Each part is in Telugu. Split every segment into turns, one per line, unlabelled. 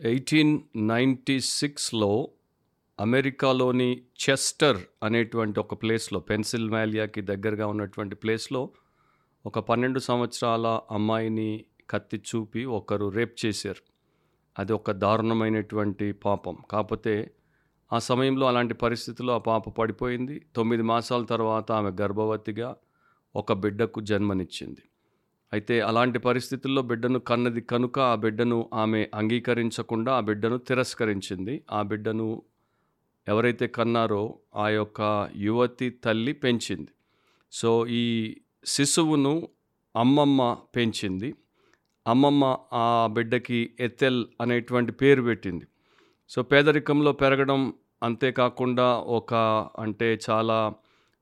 ఎయిటీన్ నైంటీ సిక్స్లో అమెరికాలోని చెస్టర్ అనేటువంటి ఒక ప్లేస్లో పెన్సిల్వాలియాకి దగ్గరగా ఉన్నటువంటి ప్లేస్లో ఒక పన్నెండు సంవత్సరాల అమ్మాయిని కత్తి చూపి ఒకరు రేప్ చేశారు. అది ఒక దారుణమైనటువంటి పాపం. కాకపోతే ఆ సమయంలో అలాంటి పరిస్థితుల్లో ఆ పాప పడిపోయింది. తొమ్మిది మాసాల తర్వాత ఆమె గర్భవతిగా ఒక బిడ్డకు జన్మనిచ్చింది. అయితే అలాంటి పరిస్థితుల్లో బిడ్డను కన్నది కనుక ఆ బిడ్డను ఆమె అంగీకరించకుండా ఆ బిడ్డను తిరస్కరించింది. ఆ బిడ్డను ఎవరైతే కన్నారో ఆ యొక్క యువతి తల్లి పెంచింది. సో ఈ శిశువును అమ్మమ్మ పెంచింది. అమ్మమ్మ ఆ బిడ్డకి ఎత్తెల్ అనేటువంటి పేరు పెట్టింది. సో పేదరికంలో పెరగడం అంతేకాకుండా ఒక అంటే చాలా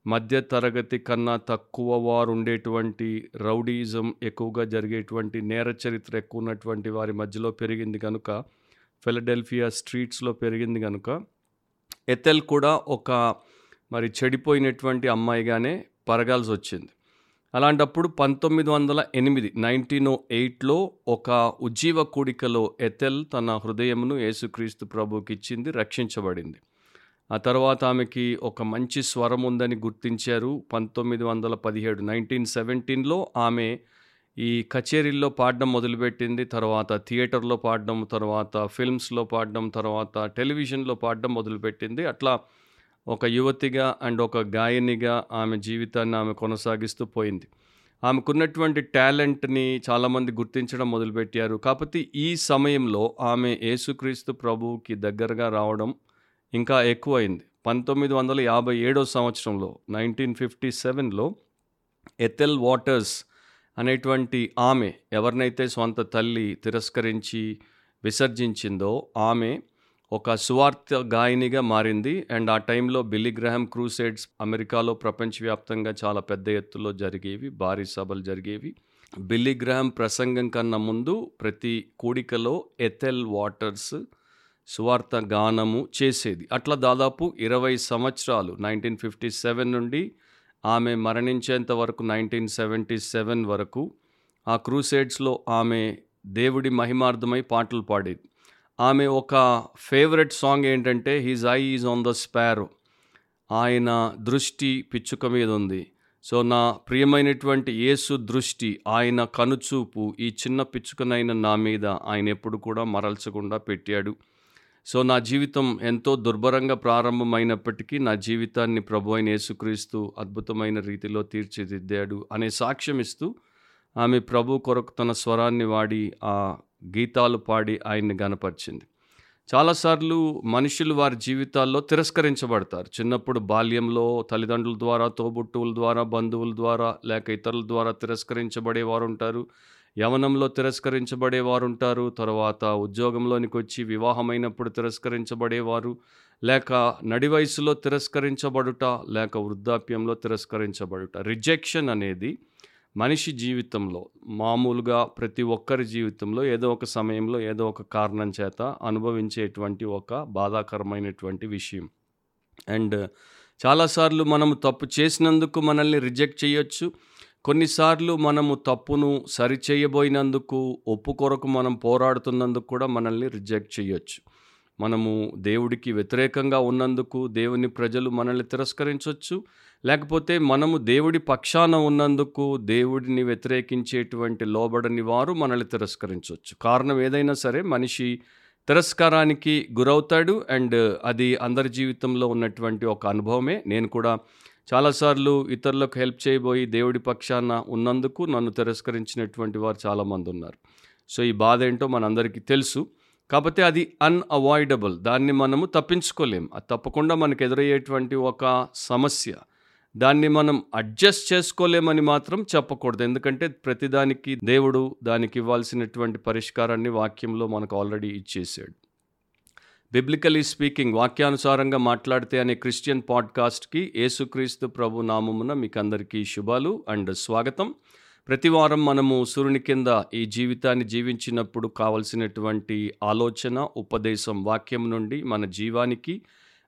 మధ్య తరగతి కన్నా తక్కువ వారు ఉండేటువంటి రౌడీజం ఎక్కువగా జరిగేటువంటి నేర చరిత్ర ఎక్కువ ఉన్నటువంటి వారి మధ్యలో పెరిగింది కనుక ఫిలడెల్ఫియా స్ట్రీట్స్లో పెరిగింది కనుక ఎథెల్ కూడా ఒక మరి చెడిపోయినటువంటి అమ్మాయిగానే పరగాల్సి వచ్చింది అలాంటప్పుడు పంతొమ్మిది వందల ఎనిమిది నైన్టీన్ ఎయిట్లో ఒక ఉజ్జీవ కూడికలో ఎథెల్ తన హృదయమును యేసుక్రీస్తు ప్రభుకి ఇచ్చింది రక్షించబడింది. ఆ తర్వాత ఆమెకి ఒక మంచి స్వరం ఉందని గుర్తించారు పంతొమ్మిది వందల పదిహేడు నైన్టీన్ సెవెంటీన్లో ఆమె ఈ కచేరీల్లో పాడడం మొదలుపెట్టింది తర్వాత థియేటర్లో పాడడం తర్వాత ఫిల్మ్స్లో పాడడం తర్వాత టెలివిజన్లో పాడడం మొదలుపెట్టింది. అట్లా ఒక యువతిగా అండ్ ఒక గాయనిగా ఆమె జీవితాన్ని ఆమె కొనసాగిస్తూ పోయింది. ఆమెకున్నటువంటి టాలెంట్ని చాలామంది గుర్తించడం మొదలుపెట్టారు. కాకపోతే ఈ సమయంలో ఆమె యేసుక్రీస్తు ప్రభువుకి దగ్గరగా రావడం ఇంకా ఎక్కువైంది. పంతొమ్మిది వందల యాభై ఏడో సంవత్సరంలో నైన్టీన్ ఫిఫ్టీ సెవెన్లో ఎథెల్ వాటర్స్ అనేటువంటి ఆమె ఎవరినైతే సొంత తల్లి తిరస్కరించి విసర్జించిందో ఆమె ఒక సువార్త గాయనిగా మారింది. అండ్ ఆ టైంలో బిల్లిగ్రహం క్రూసేడ్స్ క్రూసైడ్స్ అమెరికాలో ప్రపంచవ్యాప్తంగా చాలా పెద్ద ఎత్తులో జరిగేవి భారీ సభలు జరిగేవి. బిల్లీ గ్రహం ప్రసంగం కన్నా ముందు ప్రతి కూడికలో ఎథెల్ వాటర్స్ సువార్త గానము చేసేది. అట్లా దాదాపు ఇరవై సంవత్సరాలు నైన్టీన్ ఫిఫ్టీ సెవెన్ నుండి ఆమె మరణించేంత వరకు నైన్టీన్ సెవెంటీ సెవెన్ వరకు ఆ క్రూసైడ్స్లో ఆమె దేవుడి మహిమార్థమై పాటలు పాడేది. ఆమె ఒక ఫేవరెట్ సాంగ్ ఏంటంటే his eye is on the sparrow ఆయన దృష్టి పిచ్చుక మీద ఉంది. సో నా ప్రియమైనటువంటి యేసు దృష్టి ఆయన కనుచూపు ఈ చిన్న పిచ్చుకనైన నా మీద ఆయన ఎప్పుడు కూడా మరల్చకుండా పెట్టాడు. సో నా జీవితం ఎంతో దుర్భరంగా ప్రారంభమైనప్పటికీ నా జీవితాన్ని ప్రభు అయిన యేసుక్రీస్తు అద్భుతమైన రీతిలో తీర్చిదిద్దాడు అనే సాక్ష్యం ఇస్తూ ఆమె ప్రభు కొరకు తన స్వరాన్ని వాడి ఆ గీతాలు పాడి ఆయన్ని గనపరిచింది. చాలాసార్లు మనుషులు వారి జీవితాల్లో తిరస్కరించబడతారు. చిన్నప్పుడు బాల్యంలో తల్లిదండ్రుల ద్వారా తోబుట్టువుల ద్వారా బంధువుల ద్వారా లేక ఇతరుల ద్వారా తిరస్కరించబడేవారు ఉంటారు యవనంలో తిరస్కరించబడేవారుంటారు. తర్వాత ఉద్యోగంలోనికి వచ్చి వివాహమైనప్పుడు తిరస్కరించబడేవారు. లేక నడి వయసులో తిరస్కరించబడుట లేక వృద్ధాప్యంలో తిరస్కరించబడుట. రిజెక్షన్ అనేది మనిషి జీవితంలో మామూలుగా ప్రతి ఒక్కరి జీవితంలో ఏదో ఒక సమయంలో ఏదో ఒక కారణం చేత అనుభవించేటువంటి ఒక బాధాకరమైనటువంటి విషయం. అండ్ చాలాసార్లు మనము తప్పు చేసినందుకు మనల్ని రిజెక్ట్ చేయొచ్చు. కొన్నిసార్లు మనము తప్పును సరిచేయబోయినందుకు ఒప్పు కొరకు మనం పోరాడుతున్నందుకు కూడా మనల్ని రిజెక్ట్ చేయొచ్చు. మనము దేవుడికి వ్యతిరేకంగా ఉన్నందుకు దేవుని ప్రజలు మనల్ని తిరస్కరించవచ్చు లేకపోతే మనము దేవుడి పక్షాన ఉన్నందుకు దేవుడిని వ్యతిరేకించేటువంటి లోబడని వారు మనల్ని తిరస్కరించవచ్చు కారణం ఏదైనా సరే మనిషి తిరస్కారానికి గురవుతాడు. అండ్ అది అందరి జీవితంలో ఉన్నటువంటి ఒక అనుభవమే. నేను కూడా చాలాసార్లు ఇతరులకు హెల్ప్ చేయబోయి దేవుడి పక్షాన ఉన్నందుకు నన్ను తిరస్కరించినటువంటి వారు చాలామంది ఉన్నారు. సో ఈ బాధ ఏంటో మనందరికీ తెలుసు. కాకపోతే అది అన్అవాయిడబుల్ దాన్ని మనము తప్పించుకోలేం. అది తప్పకుండా మనకు ఎదురయ్యేటువంటి ఒక సమస్య. దాన్ని మనం అడ్జస్ట్ చేసుకోలేమని మాత్రం చెప్పకూడదు. ఎందుకంటే ప్రతిదానికి దేవుడు దానికి ఇవ్వాల్సినటువంటి పరిష్కారాన్ని వాక్యంలో మనకు ఆల్రెడీ ఇచ్చేసాడు బిబ్లికలీ స్పీకింగ్ వాక్యానుసారంగా మాట్లాడితే అనే క్రిస్టియన్ పాడ్కాస్ట్కి యేసుక్రీస్తు ప్రభు నామమున మీకు అందరికీ శుభాలు అండ్ స్వాగతం. ప్రతి వారం మనము సూర్యుని కింద ఈ జీవితాన్ని జీవించినప్పుడు కావలసినటువంటి ఆలోచన ఉపదేశం వాక్యం నుండి మన జీవానికి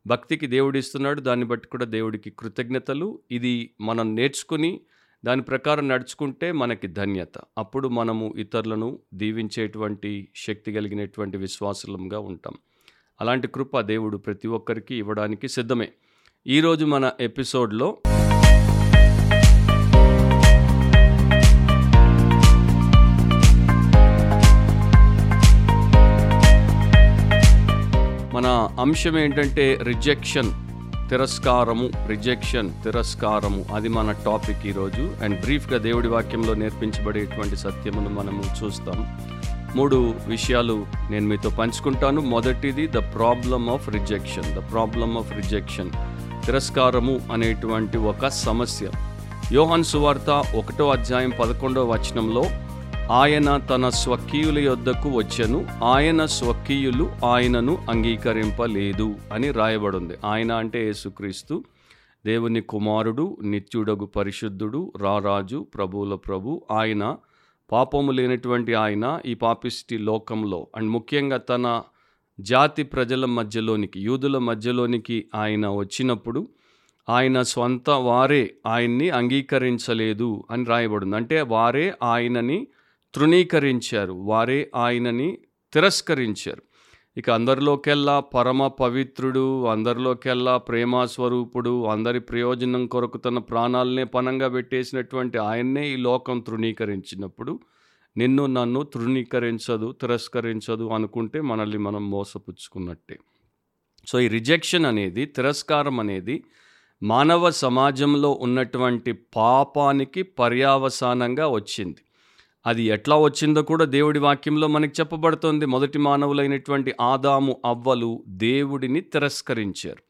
భక్తికి దేవుడిస్తున్నాడు. దాన్ని బట్టి కూడా దేవుడికి కృతజ్ఞతలు. ఇది మనం నేర్చుకుని దాని ప్రకారం నడుచుకుంటే మనకి ధన్యత. అప్పుడు మనము ఇతరులను దీవించేటువంటి శక్తి కలిగినటువంటి విశ్వాసులంగా ఉంటాం. అలాంటి కృప దేవుడు ప్రతి ఒక్కరికి ఇవ్వడానికి సిద్ధమే. ఈరోజు మన ఎపిసోడ్లో మన అంశం ఏంటంటే రిజెక్షన్ తిరస్కారము రిజెక్షన్ తిరస్కారము. అది మన టాపిక్ ఈరోజు. అండ్ బ్రీఫ్గా దేవుడి వాక్యంలో నేర్పించబడేటువంటి సత్యమును మనము చూస్తాం. మూడు విషయాలు నేను మీతో పంచుకుంటాను. మొదటిది the problem of rejection the problem of rejection తిరస్కారము అనేటువంటి ఒక సమస్య. యోహాన్ సువార్త ఒకటో అధ్యాయం పదకొండవ వచనంలో ఆయన తన స్వకీయుల యొద్దకు వచ్చెను. ఆయన స్వకీయులు ఆయనను అంగీకరింపలేదు అని రాయబడింది. ఆయన అంటే యేసుక్రీస్తు. దేవుని కుమారుడు నిత్యుడగు పరిశుద్ధుడు రారాజు ప్రభువుల ప్రభు. ఆయన పాపము లేనటువంటి ఆయన ఈ పాపిస్టి లోకంలో అండ్ ముఖ్యంగా తన జాతి ప్రజల మధ్యలోనికి యూదుల మధ్యలోనికి ఆయన వచ్చినప్పుడు ఆయన స్వంత వారే ఆయన్ని అంగీకరించలేదు అని రాయబడింది. అంటే వారే ఆయనని తృణీకరించారు వారే ఆయనని తిరస్కరించారు. ఇక అందరిలోకెల్లా పరమ పవిత్రుడు అందరిలోకెల్లా ప్రేమ స్వరూపుడు అందరి ప్రయోజనం కొరకు తన ప్రాణాలనే పనంగా పెట్టేసినటువంటి ఆయన్నే ఈ లోకం తృణీకరించినప్పుడు నిన్ను నన్ను తృణీకరించదు తిరస్కరించదు అనుకుంటే మనల్ని మనం మోసపుచ్చుకున్నట్టే. సో ఈ రిజెక్షన్ అనేది తిరస్కారం అనేది మానవ సమాజంలో ఉన్నటువంటి పాపానికి పర్యావసానంగా వచ్చింది. అది ఎట్లా వచ్చిందో కూడా దేవుడి వాక్యంలో మనకి చెప్పబడుతోంది. మొదటి మానవులైనటువంటి ఆదాము అవ్వలు దేవుడిని తిరస్కరించారు.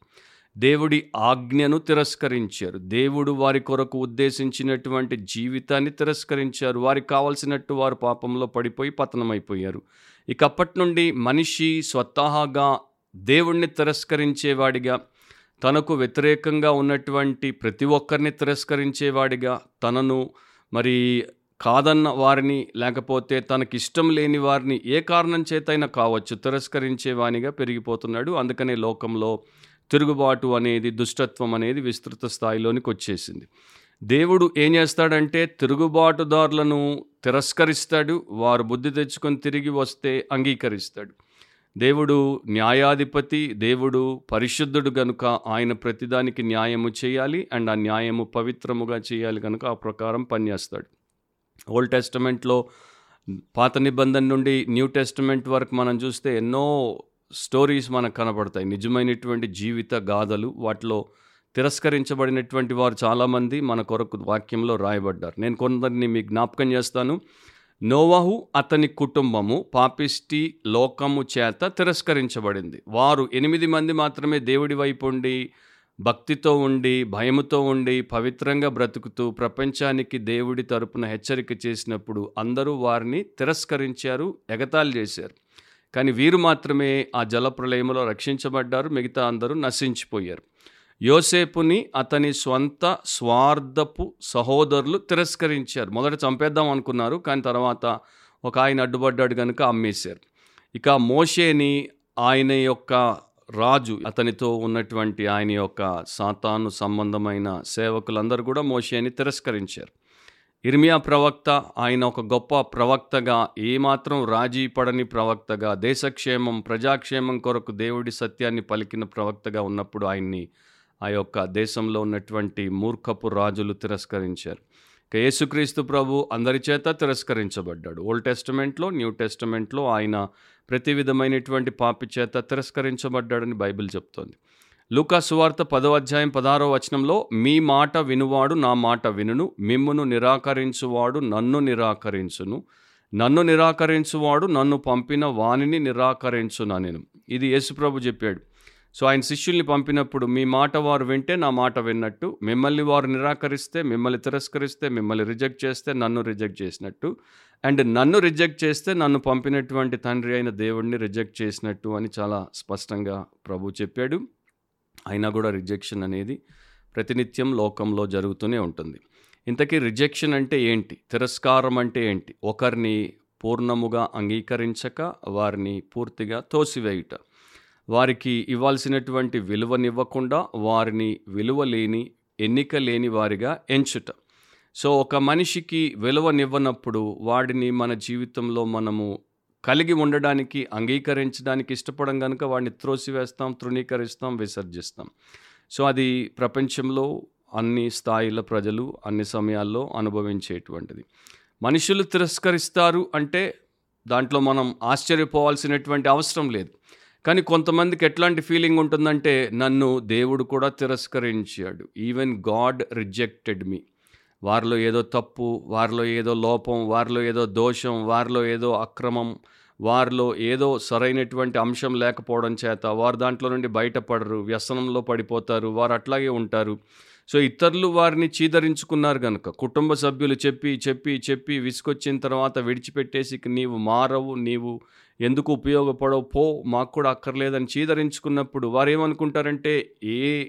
దేవుడి ఆజ్ఞను తిరస్కరించారు. దేవుడు వారి కొరకు ఉద్దేశించినటువంటి జీవితాన్ని తిరస్కరించారు. వారికి కావలసినట్టు వారు పాపంలో పడిపోయి పతనమైపోయారు. ఇక అప్పటి నుండి మనిషి స్వతహాగా దేవుణ్ణి తిరస్కరించేవాడిగా తనకు వ్యతిరేకంగా ఉన్నటువంటి ప్రతి ఒక్కరిని తిరస్కరించేవాడిగా తనను మరి కాదన్న వారిని లేకపోతే తనకిష్టం లేని వారిని ఏ కారణం చేతైనా కావచ్చు. తిరస్కరించేవానిగా పెరిగిపోతున్నాడు. అందుకనే లోకంలో తిరుగుబాటు అనేది దుష్టత్వం అనేది విస్తృత స్థాయిలోనికి వచ్చేసింది. దేవుడు ఏం చేస్తాడంటే తిరుగుబాటుదారులను తిరస్కరిస్తాడు. వారు బుద్ధి తెచ్చుకొని తిరిగి వస్తే అంగీకరిస్తాడు. దేవుడు న్యాయాధిపతి దేవుడు పరిశుద్ధుడు గనుక ఆయన ప్రతిదానికి న్యాయము చేయాలి. అండ్ ఆ న్యాయము పవిత్రముగా చేయాలి కనుక ఆ ప్రకారం పనిచేస్తాడు. ఓల్డ్ టెస్టమెంట్లో పాత నిబంధన నుండి న్యూ టెస్టమెంట్ వరకు మనం చూస్తే ఎన్నో స్టోరీస్ మనకు కనబడతాయి. నిజమైనటువంటి జీవిత గాథలు వాటిలో తిరస్కరించబడినటువంటి వారు చాలామంది మన కొరకు వాక్యంలో రాయబడ్డారు. నేను కొందరిని మీకు జ్ఞాపకం చేస్తాను. నోవాహు అతని కుటుంబము పాపిష్టి లోకము చేత తిరస్కరించబడింది. వారు ఎనిమిది మంది మాత్రమే దేవుడి వైపు ఉండి భక్తితో ఉండి భయముతో ఉండి పవిత్రంగా బ్రతుకుతూ ప్రపంచానికి దేవుడి తరపున హెచ్చరిక చేసినప్పుడు అందరూ వారిని తిరస్కరించారు ఎగతాళి చేశారు. కానీ వీరు మాత్రమే ఆ జలప్రలయంలో రక్షించబడ్డారు మిగతా అందరూ నశించిపోయారు. యోసేపుని అతని స్వంత స్వార్థపు సహోదరులు తిరస్కరించారు. మొదట చంపేద్దాం అనుకున్నారు కానీ తర్వాత ఒక ఆయన అడ్డుపడ్డాడు కనుక అమ్మేశారు. ఇక మోషేని ఆయన యొక్క రాజు అతనితో ఉన్నటువంటి ఆయన యొక్క సాతాను సంబంధమైన సేవకులందరూ కూడా మోషేని తిరస్కరించారు. ఇర్మియా ప్రవక్త ఆయన ఒక గొప్ప ప్రవక్తగా ఏమాత్రం రాజీ పడని ప్రవక్తగా దేశక్షేమం ప్రజాక్షేమం కొరకు దేవుడి సత్యాన్ని పలికిన ప్రవక్తగా ఉన్నప్పుడు ఆయన్ని ఆ యొక్క దేశంలో ఉన్నటువంటి మూర్ఖపు రాజులు తిరస్కరించారు. యేసుక్రీస్తు ప్రభు అందరి చేత తిరస్కరించబడ్డాడు. ఓల్డ్ టెస్టమెంట్లో న్యూ టెస్టమెంట్లో ఆయన ప్రతి విధమైనటువంటి పాపి చేత తిరస్కరించబడ్డాడని బైబిల్ చెప్తోంది. లూకా సువార్త పదవ అధ్యాయం పదహారో వచనంలో మీ మాట వినువాడు నా మాట వినును మిమ్మును నిరాకరించువాడు నన్ను నిరాకరించును నన్ను నిరాకరించువాడు నన్ను పంపిన వానిని నిరాకరించునా నేను ఇది యేసుప్రభు చెప్పాడు. సో ఆయన శిష్యుల్ని పంపినప్పుడు మీ మాట వారు వింటే నా మాట విన్నట్టు మిమ్మల్ని వారు నిరాకరిస్తే మిమ్మల్ని తిరస్కరిస్తే మిమ్మల్ని రిజెక్ట్ చేస్తే నన్ను రిజెక్ట్ చేసినట్టు అండ్ నన్ను రిజెక్ట్ చేస్తే నన్ను పంపినటువంటి తండ్రి అయిన దేవుడిని రిజెక్ట్ చేసినట్టు అని చాలా స్పష్టంగా ప్రభు చెప్పాడు. అయినా కూడా రిజెక్షన్ అనేది ప్రతినిత్యం లోకంలో జరుగుతూనే ఉంటుంది. ఇంతకీ రిజెక్షన్ అంటే ఏంటి? తిరస్కారం అంటే ఏంటి? ఒకరిని పూర్ణముగా అంగీకరించక వారిని పూర్తిగా తోసివేయుట. వారికి ఇవ్వాల్సినటువంటి విలువనివ్వకుండా వారిని విలువ లేని ఎన్నిక లేని వారిగా ఎంచుట. సో ఒక మనిషికి విలువనివ్వనప్పుడు వాడిని మన జీవితంలో మనము కలిగి ఉండడానికి అంగీకరించడానికి ఇష్టపడం కనుక వాడిని త్రోసివేస్తాం తృణీకరిస్తాం విసర్జిస్తాం. సో అది ప్రపంచంలో అన్ని స్థాయిల ప్రజలు అన్ని సమయాల్లో అనుభవించేటువంటిది. మనుషులు తిరస్కరిస్తారు అంటే దాంట్లో మనం ఆశ్చర్యపోవాల్సినటువంటి అవసరం లేదు. కానీ కొంతమందికి ఎట్లాంటి ఫీలింగ్ ఉంటుందంటే నన్ను దేవుడు కూడా తిరస్కరించాడు. ఈవెన్ గాడ్ రిజెక్టెడ్ మీ వారిలో ఏదో తప్పు వారిలో ఏదో లోపం వారిలో ఏదో దోషం వారిలో ఏదో అక్రమం వారిలో ఏదో సరైనటువంటి అంశం లేకపోవడం చేత వారు దాంట్లో నుండి బయటపడరు వ్యసనంలో పడిపోతారు వారు అట్లాగే ఉంటారు. సో ఇతరులు వారిని చీదరించుకున్నారు కనుక కుటుంబ సభ్యులు చెప్పి చెప్పి చెప్పి విసుకొచ్చిన తర్వాత విడిచిపెట్టేసి నీవు మారవు నీవు ఎందుకు ఉపయోగపడవు? పో మాకు కూడా అక్కర్లేదని చీదరించుకున్నప్పుడు వారు ఏమనుకుంటారంటే ఏ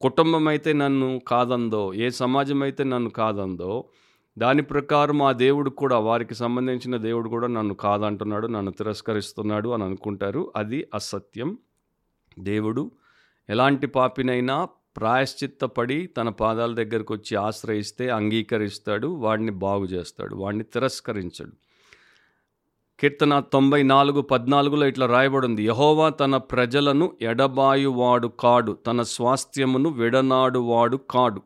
కుటుంబం అయితే నన్ను కాదందో ఏ సమాజం అయితే నన్ను కాదందో దాని ప్రకారం ఆ దేవుడు కూడా వారికి సంబంధించిన దేవుడు కూడా నన్ను కాదంటున్నాడు నన్ను తిరస్కరిస్తున్నాడు అని అనుకుంటారు. అది అసత్యం. దేవుడు ఎలాంటి పాపినైనా ప్రాయశ్చిత్తపడి తన పాదాల దగ్గరకు వచ్చి ఆశ్రయిస్తే అంగీకరిస్తాడు వాడిని బాగు చేస్తాడు వాడిని తిరస్కరించడు. కీర్తన తొంభై నాలుగు పద్నాలుగులో ఇట్లా రాయబడింది. యహోవా తన ప్రజలను ఎడబాయువాడు కాడు తన స్వాస్థ్యమును విడనాడువాడు కాడు.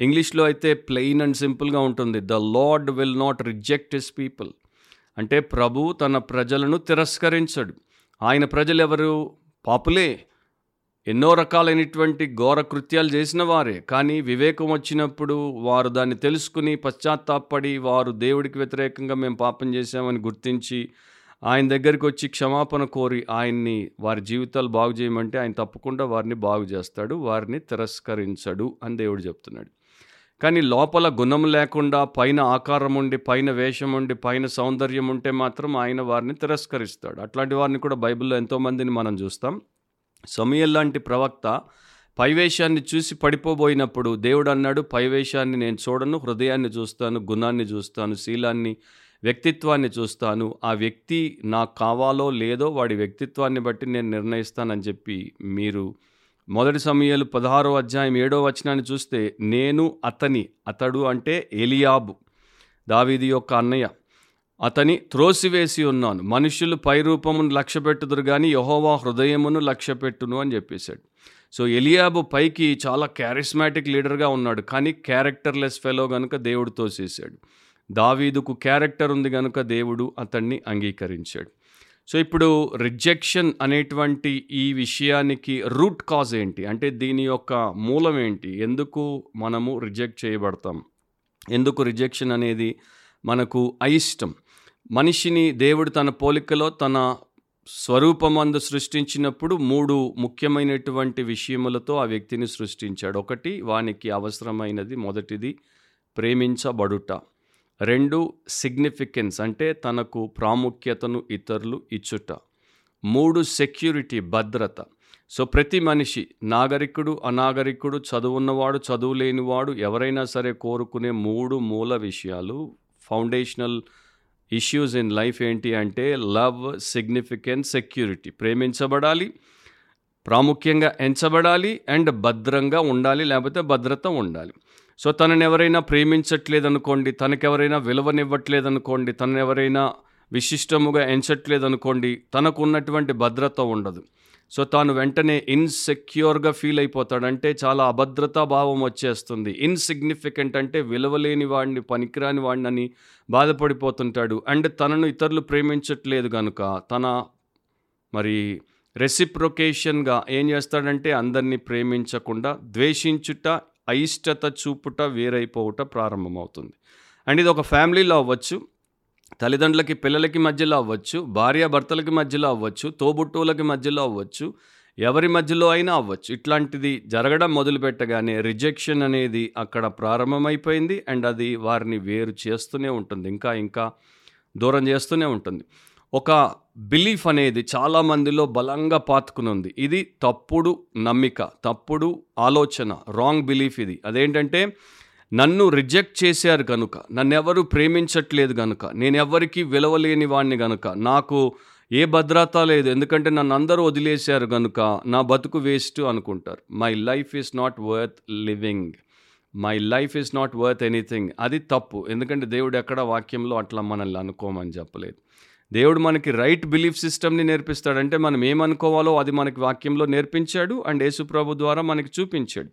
ఇంగ్లీష్లో అయితే ప్లెయిన్ అండ్ సింపుల్గా ఉంటుంది. The Lord will not reject his people అంటే ప్రభు తన ప్రజలను తిరస్కరించడు. ఆయన ప్రజలు ఎవరు పాపులే. ఎన్నో రకాలైనటువంటి ఘోర కృత్యాలు చేసిన వారే. కానీ వివేకం వచ్చినప్పుడు వారు దాన్ని తెలుసుకుని పశ్చాత్తాపడి వారు దేవుడికి వ్యతిరేకంగా మేము పాపం చేశామని గుర్తించి ఆయన దగ్గరికి వచ్చి క్షమాపణ కోరి ఆయన్ని వారి జీవితాలు బాగు చేయమంటే ఆయన తప్పకుండా వారిని బాగు చేస్తాడు వారిని తిరస్కరించడు అని దేవుడు చెప్తున్నాడు. కానీ లోపల గుణం లేకుండా పైన ఆకారం ఉండి పైన వేషం ఉండి పైన సౌందర్యం ఉంటే మాత్రం ఆయన వారిని తిరస్కరిస్తాడు. అట్లాంటి వారిని కూడా బైబిల్లో ఎంతోమందిని మనం చూస్తాం. సమయం లాంటి ప్రవక్త పైవేషాన్ని చూసి పడిపోబోయినప్పుడు దేవుడు అన్నాడు పైవేషాన్ని నేను చూడను హృదయాన్ని చూస్తాను గుణాన్ని చూస్తాను శీలాన్ని వ్యక్తిత్వాన్ని చూస్తాను. ఆ వ్యక్తి నాకు కావాలో లేదో వాడి వ్యక్తిత్వాన్ని బట్టి నేను నిర్ణయిస్తానని చెప్పి మీరు మొదటి సమయాలు పదహారో అధ్యాయం ఏడో వచనాన్ని చూస్తే నేను అతని అతడు అంటే ఎలియాబు దావీది యొక్క అన్నయ్య. అతని త్రోసివేసి ఉన్నాను. మనుషులు పైరూపమును లక్ష్యపెట్టుదురు కానీ యహోవా హృదయమును లక్ష్యపెట్టును అని చెప్పేశాడు. సో ఎలియాబు పైకి చాలా క్యారిస్మాటిక్ లీడర్గా ఉన్నాడు. కానీ క్యారెక్టర్లెస్ ఫెలో కనుక దేవుడు తోసేశాడు. దావీదుకు క్యారెక్టర్ ఉంది కనుక దేవుడు అతన్ని అంగీకరించాడు. సో ఇప్పుడు రిజెక్షన్ అనేటువంటి ఈ విషయానికి రూట్ కాజ్ ఏంటి? అంటే దీని యొక్క మూలం ఏంటి? ఎందుకు మనము రిజెక్ట్ చేయబడతాం? ఎందుకు రిజెక్షన్ అనేది మనకు అయిష్టం? మనిషిని దేవుడు తన పోలికలో తన స్వరూపమందు సృష్టించినప్పుడు మూడు ముఖ్యమైనటువంటి విషయములతో ఆ వ్యక్తిని సృష్టించాడు. ఒకటి వానికి అవసరమైనది మొదటిది ప్రేమించబడుట. రెండు సిగ్నిఫికెన్స్ అంటే తనకు ప్రాముఖ్యతను ఇతరులు ఇచ్చుట. మూడు సెక్యూరిటీ భద్రత. సో ప్రతి మనిషి నాగరికుడు అనాగరికుడు చదువున్నవాడు చదువు లేనివాడు ఎవరైనా సరే కోరుకునే మూడు మూల విషయాలు ఫౌండేషనల్ ఇష్యూస్ ఇన్ లైఫ్ ఏంటి అంటే లవ్ సిగ్నిఫికెన్స్ సెక్యూరిటీ. ప్రేమించబడాలి ప్రాముఖ్యంగా ఎంచబడాలి అండ్ భద్రంగా ఉండాలి లేకపోతే భద్రత ఉండాలి. సో తనని ఎవరైనా ప్రేమించట్లేదనుకోండి తనకెవరైనా విలువనివ్వట్లేదనుకోండి తనని ఎవరైనా విశిష్టముగా ఎంచట్లేదనుకోండి తనకు ఉన్నటువంటి భద్రత ఉండదు. సో తాను వెంటనే ఇన్సెక్యూర్గా ఫీల్ అయిపోతాడు అంటే చాలా అభద్రతా భావం వచ్చేస్తుంది. ఇన్సిగ్నిఫికెంట్ అంటే విలువలేని వాడిని పనికిరాని వాడిని బాధపడిపోతుంటాడు. అండ్ తనను ఇతరులు ప్రేమించట్లేదు కనుక తన మరి రెసిప్రొకేషన్గా ఏం చేస్తాడంటే అందరినీ ప్రేమించకుండా ద్వేషించుట అయిష్టత చూపుట వేరైపోవుట ప్రారంభమవుతుంది. అండ్ ఇది ఒక ఫ్యామిలీలో అవ్వచ్చు. తల్లిదండ్రులకి పిల్లలకి మధ్యలో అవ్వచ్చు భార్యాభర్తలకి మధ్యలో అవ్వచ్చు తోబుట్టువులకి మధ్యలో అవ్వచ్చు ఎవరి మధ్యలో అయినా అవ్వచ్చు. ఇట్లాంటిది జరగడం మొదలుపెట్టగానే రిజెక్షన్ అనేది అక్కడ ప్రారంభమైపోయింది అండ్ అది వారిని వేరు చేస్తూనే ఉంటుంది. ఇంకా ఇంకా దూరం చేస్తూనే ఉంటుంది. ఒక బిలీఫ్ అనేది చాలామందిలో బలంగా పాతుకుని ఉంది ఇది తప్పుడు నమ్మిక తప్పుడు ఆలోచన రాంగ్ బిలీఫ్ ఇది. అదేంటంటే నన్ను రిజెక్ట్ చేశారు కనుక నన్నెవరు ప్రేమించట్లేదు కనుక నేను ఎవరికి విలువలేని వాడిని కనుక నాకు ఏ భద్రత లేదు ఎందుకంటే నన్ను అందరూ వదిలేశారు కనుక నా బతుకు వేస్ట్ అనుకుంటారు. My life is not worth living my life is not worth anything అది తప్పు. ఎందుకంటే దేవుడు ఎక్కడ వాక్యంలో అట్లా మనల్ని అనుకోమని చెప్పలేదు. దేవుడు మనకి రైట్ బిలీఫ్ సిస్టమ్ని నేర్పిస్తాడంటే మనం ఏమనుకోవాలో అది మనకి వాక్యంలో నేర్పించాడు అండ్ యేసుప్రభు ద్వారా మనకి చూపించాడు.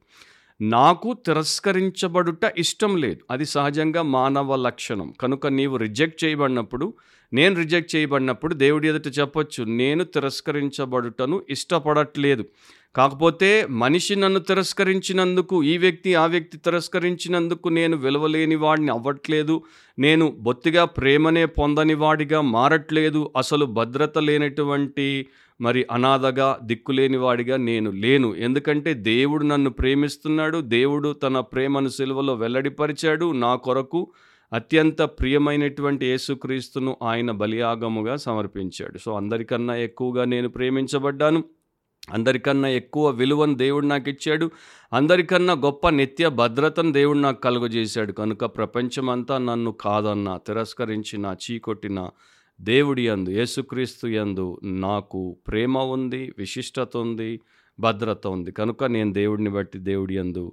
నాకు తిరస్కరించబడుట ఇష్టం లేదు. అది సహజంగా మానవ లక్షణం. కనుక నీవు రిజెక్ట్ చేయబడినప్పుడు నేను రిజెక్ట్ చేయబడినప్పుడు దేవుడి ఎదుట చెప్పొచ్చు నేను తిరస్కరించబడుటను ఇష్టపడట్లేదు. కాకపోతే మనిషి నన్ను తిరస్కరించినందుకు ఈ వ్యక్తి ఆ వ్యక్తి తిరస్కరించినందుకు నేను విలువలేని వాడిని అవ్వట్లేదు. నేను బొత్తిగా ప్రేమనే పొందని వాడిగా మారట్లేదు. అసలు భద్రత లేనటువంటి మరి అనాథగా దిక్కులేని వాడిగా నేను లేను. ఎందుకంటే దేవుడు నన్ను ప్రేమిస్తున్నాడు. దేవుడు తన ప్రేమను సిలువలో వెల్లడిపరిచాడు. నా కొరకు అత్యంత ప్రియమైనటువంటి యేసుక్రీస్తును ఆయన బలియాగముగా సమర్పించాడు. సో అందరికన్నా ఎక్కువగా నేను ప్రేమించబడ్డాను. అందరికన్నా ఎక్కువ విలువను దేవుడు నాకు ఇచ్చాడు. అందరికన్నా గొప్ప నిత్య భద్రతను దేవుడు నాకు కలుగజేశాడు. కనుక ప్రపంచమంతా నన్ను కాదన్నా తిరస్కరించిన చీకొట్టిన దేవుడి అందు యేసుక్రీస్తు యందు నాకు ప్రేమ ఉంది విశిష్టత ఉంది భద్రత ఉంది. కనుక నేను దేవుడిని బట్టి దేవుడి అందు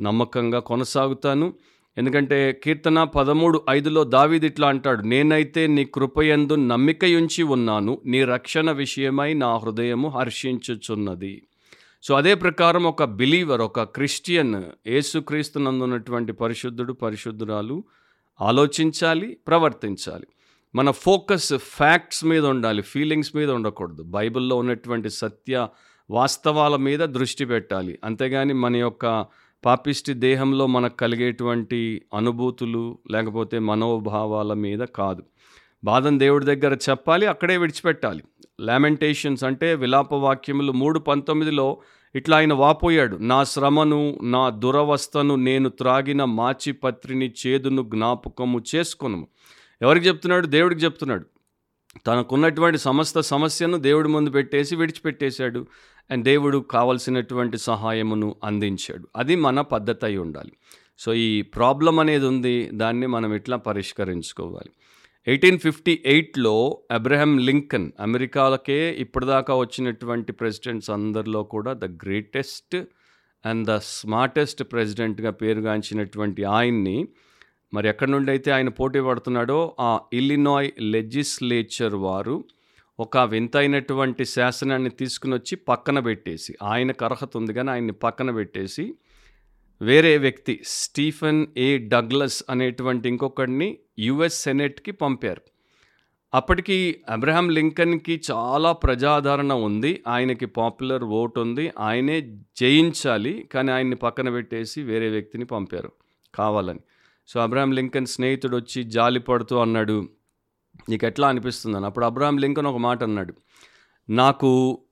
నమ్మకంగా కొనసాగుతాను. ఎందుకంటే కీర్తన పదమూడు ఐదులో దావీది ఇట్లా అంటాడు నేనైతే నీ కృపయందు నమ్మికయుంచి ఉన్నాను నీ రక్షణ విషయమై నా హృదయము హర్షించుచున్నది. సో అదే ప్రకారం ఒక బిలీవర్ ఒక క్రిస్టియన్ యేసుక్రీస్తునందున్నటువంటి పరిశుద్ధుడు పరిశుద్ధురాలు ఆలోచించాలి ప్రవర్తించాలి. మన ఫోకస్ ఫ్యాక్ట్స్ మీద ఉండాలి ఫీలింగ్స్ మీద ఉండకూడదు. బైబిల్లో ఉన్నటువంటి సత్య వాస్తవాల మీద దృష్టి పెట్టాలి. అంతేగాని మన యొక్క పాపిష్టి దేహంలో మనకు కలిగేటువంటి అనుభూతులు లేకపోతే మనోభావాల మీద కాదు. బాధను దేవుడి దగ్గర చెప్పాలి అక్కడే విడిచిపెట్టాలి. లామెంటేషన్స్ అంటే విలాప వాక్యములు మూడు పంతొమ్మిదిలో ఇట్లా ఆయన వాపోయాడు. నా శ్రమను నా దురవస్థను నేను త్రాగిన మాచిపత్రిని చేదును జ్ఞాపకము చేసుకును ఎవరికి చెప్తున్నాడు? దేవుడికి చెప్తున్నాడు. తనకున్నటువంటి సమస్త సమస్యను దేవుడి ముందు పెట్టేసి విడిచిపెట్టేశాడు. అండ్ దేవుడు కావలసినటువంటి సహాయమును అందించాడు. అది మన పద్ధతి అయి ఉండాలి. సో ఈ ప్రాబ్లం అనేది ఉంది దాన్ని మనం ఇట్లా పరిష్కరించుకోవాలి? ఎయిటీన్ ఫిఫ్టీ ఎయిట్లో అబ్రహం లింకన్ అమెరికాలకే ఇప్పటిదాకా వచ్చినటువంటి ప్రెసిడెంట్స్ అందరిలో కూడా the greatest and the smartest ప్రెసిడెంట్గా పేరుగాంచినటువంటి ఆయన్ని మరి ఎక్కడి నుండి అయితే ఆయన పోటీ పడుతున్నాడో ఆ ఇల్లినాయ్ లెజిస్లేచర్ వారు ఒక వింతైనటువంటి శాసనాన్ని తీసుకుని వచ్చి పక్కన పెట్టేసి ఆయనకు అర్హత ఉంది కానీ ఆయన్ని పక్కన పెట్టేసి వేరే వ్యక్తి స్టీఫెన్ ఏ డగ్లస్ అనేటువంటి ఇంకొకడిని యుఎస్ సెనెట్కి పంపారు. అప్పటికి అబ్రహాం లింకన్కి చాలా ప్రజాదరణ ఉంది. ఆయనకి పాపులర్ ఓట్ ఉంది. ఆయనే జయించాలి కానీ ఆయన్ని పక్కన పెట్టేసి వేరే వ్యక్తిని పంపారు కావాలని. సో అబ్రహాం లింకన్ స్నేహితుడు వచ్చి జాలి పడుతూ అన్నాడు నీకు ఎట్లా అనిపిస్తుందని అప్పుడు అబ్రహాం లింకన్ ఒక మాట అన్నాడు. నాకు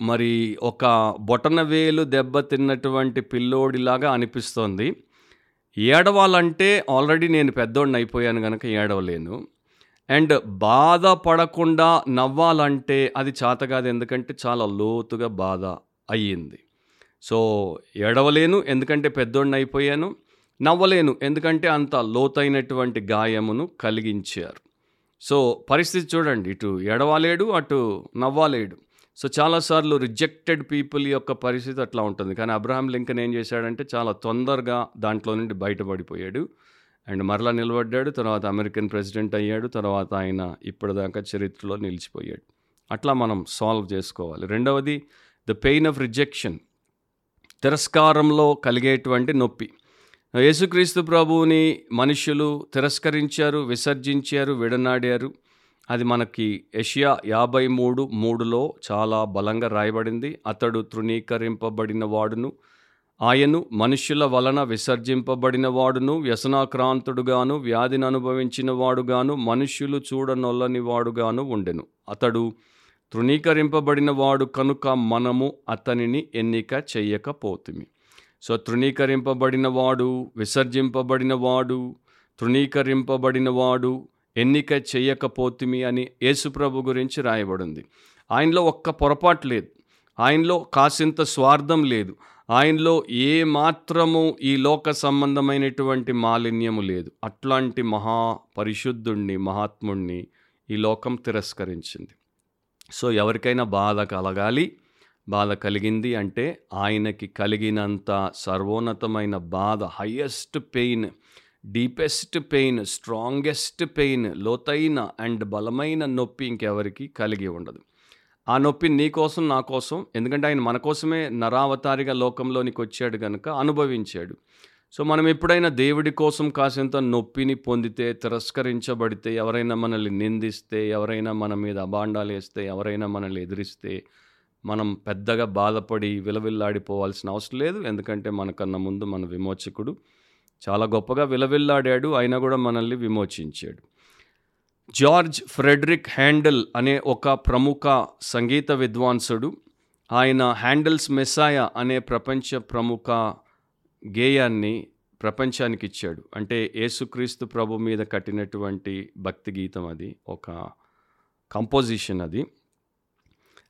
మరి ఒక బొటనవేలు దెబ్బ తిన్నటువంటి పిల్లోడిలాగా అనిపిస్తోంది. ఏడవాలంటే ఆల్రెడీ నేను పెద్దోడిని అయిపోయాను కనుక ఏడవలేను. అండ్ బాధపడకుండా నవ్వాలంటే అది చేత కాదు ఎందుకంటే చాలా లోతుగా బాధ అయ్యింది. సో ఏడవలేను ఎందుకంటే పెద్దోడిని అయిపోయాను. నవ్వలేను ఎందుకంటే అంత లోతైనటువంటి గాయమును కలిగించారు. సో పరిస్థితి చూడండి ఇటు ఎడవాలేడు అటు నవ్వాలేడు. సో చాలాసార్లు రిజెక్టెడ్ పీపుల్ యొక్క పరిస్థితి అట్లా ఉంటుంది. కానీ అబ్రహాం లింకన్ ఏం చేశాడంటే చాలా తొందరగా దాంట్లో నుండి బయటపడిపోయాడు. అండ్ మరలా నిలబడ్డాడు తర్వాత అమెరికన్ ప్రెసిడెంట్ అయ్యాడు తర్వాత ఆయన ఇప్పటిదాకా చరిత్రలో నిలిచిపోయాడు. అట్లా మనం సాల్వ్ చేసుకోవాలి. రెండవది ద పెయిన్ ఆఫ్ రిజెక్షన్ తిరస్కారంలో కలిగేటువంటి నొప్పి. యేసుక్రీస్తు ప్రభువుని మనుషులు తిరస్కరించారు విసర్జించారు విడనాడారు. అది మనకి ఏషియా యాభై మూడు మూడులో చాలా బలంగా రాయబడింది. అతడు తృణీకరింపబడిన వాడును. ఆయను మనుష్యుల వలన విసర్జింపబడిన వాడును. వ్యసనాక్రాంతుడుగాను వ్యాధిని అనుభవించిన వాడుగాను మనుష్యులు చూడనొల్లని వాడుగాను ఉండెను. అతడు తృణీకరింపబడిన వాడు కనుక మనము అతనిని ఎన్నిక చెయ్యకపోతుమి సో తృణీకరింపబడిన వాడు విసర్జింపబడిన వాడు తృణీకరింపబడిన వాడు ఎన్నిక చేయకపోతుమి అని యేసుప్రభు గురించి రాయబడింది. ఆయనలో ఒక్క పొరపాటు లేదు. ఆయనలో కాసింత స్వార్థం లేదు. ఆయనలో ఏ మాత్రము ఈ లోక సంబంధమైనటువంటి మాలిన్యము లేదు. అట్లాంటి మహా పరిశుద్ధుణ్ణి మహాత్ముణ్ణి ఈ లోకం తిరస్కరించింది. సో ఎవరికైనా బాధ కలగాలి. బాధ కలిగింది అంటే ఆయనకి కలిగినంత సర్వోన్నతమైన బాధ highest pain deepest pain strongest pain లోతైన అండ్ బలమైన నొప్పి ఇంకెవరికి కలిగి ఉండదు. ఆ నొప్పి నీ కోసం నా కోసం ఎందుకంటే ఆయన మన కోసమే నరావతారిగా లోకంలోనికి వచ్చాడు కనుక అనుభవించాడు. సో మనం ఎప్పుడైనా దేవుడి కోసం కాసేంత నొప్పిని పొందితే తిరస్కరించబడితే ఎవరైనా మనల్ని నిందిస్తే ఎవరైనా మన మీద అబాండాలు వేస్తే ఎవరైనా మనల్ని ఎదిరిస్తే మనం పెద్దగా బాధపడి విలవిల్లాడిపోవాల్సిన అవసరం లేదు. ఎందుకంటే మనకన్నా ముందు మన విమోచకుడు చాలా గొప్పగా విలవిల్లాడాడు. అయినా కూడా మనల్ని విమోచించాడు. జార్జ్ ఫ్రెడరిక్ హ్యాండల్ అనే ఒక ప్రముఖ సంగీత విద్వాంసుడు ఆయన హ్యాండల్స్ మెస్సాయ అనే ప్రపంచ ప్రముఖ గేయాన్ని ప్రపంచానికి ఇచ్చాడు. అంటే యేసుక్రీస్తు ప్రభు మీద కట్టినటువంటి భక్తి గీతం అది ఒక కంపోజిషన్ అది.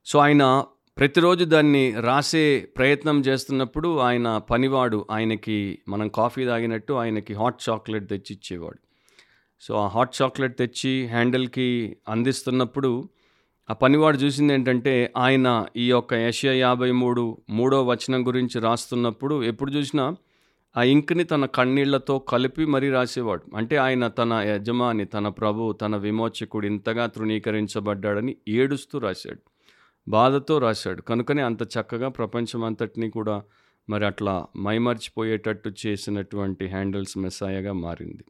సో ఆయన ప్రతిరోజు దాన్ని రాసే ప్రయత్నం చేస్తున్నప్పుడు ఆయన పనివాడు ఆయనకి మనం కాఫీ తాగినట్టు ఆయనకి హాట్ చాక్లెట్ తెచ్చి ఇచ్చేవాడు సో ఆ హాట్ చాక్లెట్ తెచ్చి హ్యాండిల్కి అందిస్తున్నప్పుడు ఆ పనివాడు చూసింది ఏంటంటే ఆయన ఈ యొక్క ఏషియా యాభై మూడు మూడో వచనం గురించి రాస్తున్నప్పుడు ఎప్పుడు చూసినా ఆ ఇంక్ని తన కన్నీళ్ళతో కలిపి మరీ రాసేవాడు. అంటే ఆయన తన యజమాని తన ప్రభు తన విమోచకుడు ఇంతగా తృణీకరించబడ్డాడని ఏడుస్తూ రాశాడు. బాధతో రాశాడు. కనుకనే అంత చక్కగా ప్రపంచం అంతటినీ కూడా మరి అట్లా మైమర్చిపోయేటట్టు చేసినటువంటి హ్యాండిల్స్ మెస్సాయగా మారింది.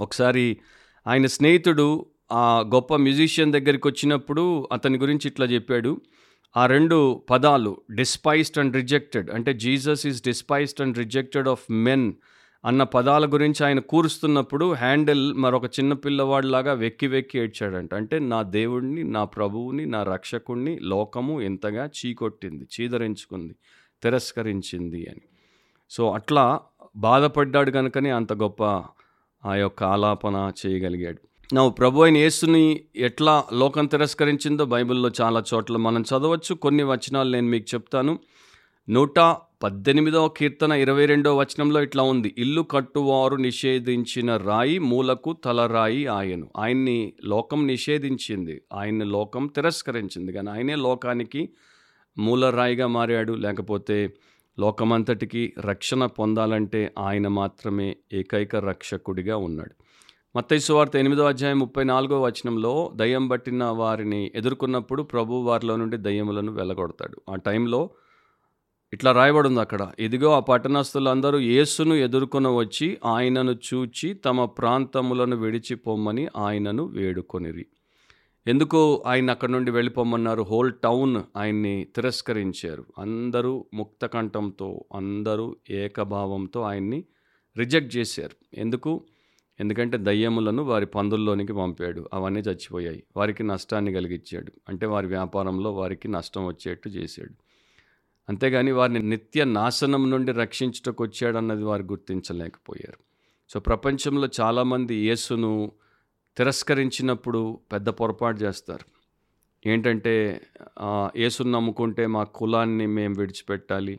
ఒకసారి ఆయన స్నేహితుడు ఆ గొప్ప మ్యూజిషియన్ దగ్గరికి వచ్చినప్పుడు అతని గురించి ఇట్లా చెప్పాడు. ఆ రెండు పదాలు డిస్పైస్డ్ అండ్ రిజెక్టెడ్ అంటే Jesus is despised and rejected of men అన్న పదాల గురించి ఆయన కూరుస్తున్నప్పుడు హ్యాండిల్ మరొక చిన్న పిల్లవాడిలాగా వెక్కి వెక్కి ఏడ్చాడంట. అంటే నా దేవుడిని నా ప్రభువుని నా రక్షకుణ్ణి లోకము ఎంతగా చీకొట్టింది చీదరించుకుంది తిరస్కరించింది అని. సో అట్లా బాధపడ్డాడు కనుకనే అంత గొప్ప ఆ యొక్క ఆలాపన చేయగలిగాడు. నా ప్రభు అయిన యేసుని ఎట్లా లోకం తిరస్కరించిందో బైబిల్లో చాలా చోట్ల మనం చదవచ్చు. కొన్ని వచనాలు నేను మీకు చెప్తాను. నూట పద్దెనిమిదవ కీర్తన ఇరవై రెండవ వచనంలో ఇట్లా ఉంది. ఇల్లు కట్టువారు నిషేధించిన రాయి మూలకు తలరాయి ఆయను. ఆయన్ని లోకం నిషేధించింది. ఆయన్ని లోకం తిరస్కరించింది. కానీ ఆయనే లోకానికి మూలరాయిగా మారాడు. లేకపోతే లోకమంతటికి రక్షణ పొందాలంటే ఆయన మాత్రమే ఏకైక రక్షకుడిగా ఉన్నాడు. మత్తయి వార్త ఎనిమిదో అధ్యాయం ముప్పై నాలుగో వచనంలో దయ్యం పట్టిన వారిని ఎదుర్కొన్నప్పుడు ప్రభు వారిలో నుండి దయ్యములను వెలగొడతాడు. ఆ టైంలో ఇట్లా రాయబడింది అక్కడ. ఇదిగో ఆ పట్టణస్థులందరూ యేసును ఎదుర్కొని వచ్చి ఆయనను చూచి తమ ప్రాంతములను విడిచిపోమ్మని ఆయనను వేడుకొనిరి. ఎందుకు ఆయన అక్కడి నుండి వెళ్ళిపోమన్నారు హోల్ టౌన్ ఆయన్ని తిరస్కరించారు. అందరూ ముక్తకంఠంతో అందరూ ఏకభావంతో ఆయన్ని రిజెక్ట్ చేశారు. ఎందుకు? ఎందుకంటే దయ్యములను వారి పందుల్లోనికి పంపాడు. అవన్నీ చచ్చిపోయాయి. వారికి నష్టాన్ని కలిగించాడు అంటే వారి వ్యాపారంలో వారికి నష్టం వచ్చేట్టు చేశాడు. అంతేగాని వారిని నిత్య నాశనం నుండి రక్షించుటకు వచ్చాడన్నది వారు గుర్తించలేకపోయారు. సో ప్రపంచంలో చాలామంది యేసును తిరస్కరించినప్పుడు పెద్ద పొరపాటు చేస్తారు. ఏంటంటే యేసును నమ్ముకుంటే మా కులాన్ని మేము విడిచిపెట్టాలి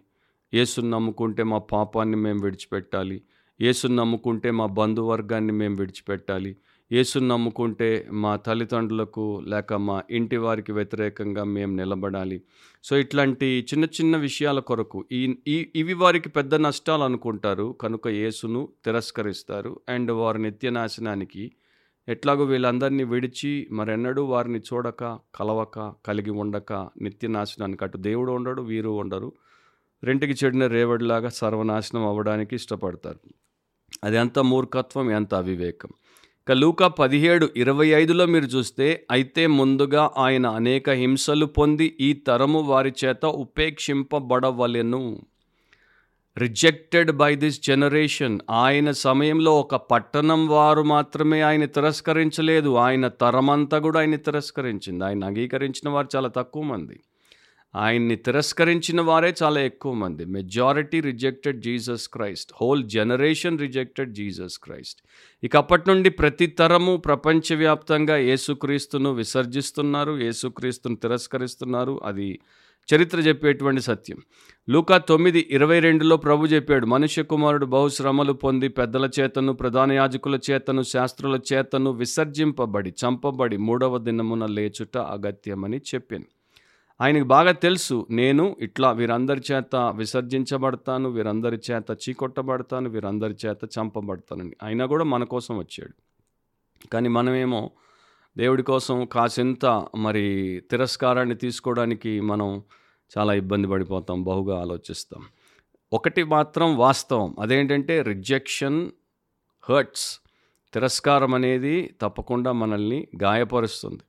యేసును నమ్ముకుంటే మా పాపాన్ని మేము విడిచిపెట్టాలి యేసును నమ్ముకుంటే మా బంధువర్గాన్ని మేము విడిచిపెట్టాలి యేసును నమ్ముకుంటే మా తల్లిదండ్రులకు లేక మా ఇంటి వారికి వ్యతిరేకంగా మేము నిలబడాలి. సో ఇట్లాంటి చిన్న చిన్న విషయాల కొరకు ఈ ఇవి వారికి పెద్ద నష్టాలు అనుకుంటారు. కనుక యేసును తిరస్కరిస్తారు. అండ్ వారి నిత్యనాశనానికి ఎట్లాగో వీళ్ళందరినీ విడిచి మరెన్నడూ వారిని చూడక కలవక కలిగి ఉండక నిత్యనాశనానికి అటు దేవుడు ఉండడు వీరు ఉండరు. రెంటికి చెడిన రేవడిలాగా సర్వనాశనం అవ్వడానికి ఇష్టపడతారు. అది ఎంత మూర్ఖత్వం ఎంత అవివేకం. కలూక పదిహేడు ఇరవై ఐదులో మీరు చూస్తే అయితే ముందుగా ఆయన అనేక హింసలు పొంది ఈ తరము వారి చేత ఉపేక్షింపబడవలెను. రిజెక్టెడ్ బై దిస్ జనరేషన్ ఆయన సమయంలో ఒక పట్టణం వారు మాత్రమే ఆయన తిరస్కరించలేదు. ఆయన తరమంతా కూడా ఆయన తిరస్కరించింది. ఆయన అంగీకరించిన వారు చాలా తక్కువ మంది. ఆయన్ని తిరస్కరించిన వారే చాలా ఎక్కువ మంది. Majority rejected Jesus Christ whole generation rejected Jesus Christ ఇక అప్పటి నుండి ప్రతి తరము ప్రపంచవ్యాప్తంగా యేసుక్రీస్తును విసర్జిస్తున్నారు యేసుక్రీస్తును తిరస్కరిస్తున్నారు. అది చరిత్ర చెప్పేటువంటి సత్యం. లూకా తొమ్మిది ఇరవై రెండులో ప్రభు చెప్పాడు మనుష్య కుమారుడు బహుశ్రమలు పొంది పెద్దల చేతను ప్రధాన యాజకుల చేతను శాస్త్రుల చేతను విసర్జింపబడి చంపబడి మూడవ దినమున లేచుట అగత్యమని చెప్పాను. ఆయనకు బాగా తెలుసు. నేను ఇట్లా వీరందరి చేత విసర్జించబడతాను వీరందరి చేత చీకొట్టబడతాను వీరందరి చేత చంపబడతానని అయినా కూడా మన కోసం వచ్చాడు. కానీ మనమేమో దేవుడి కోసం కాసింత మరి తిరస్కారాన్ని తీసుకోవడానికి మనం చాలా ఇబ్బంది పడిపోతాం బహుగా ఆలోచిస్తాం. ఒకటి మాత్రం వాస్తవం. అదేంటంటే రిజెక్షన్ హర్ట్స్. తిరస్కారం అనేది తప్పకుండా మనల్ని గాయపరుస్తుంది.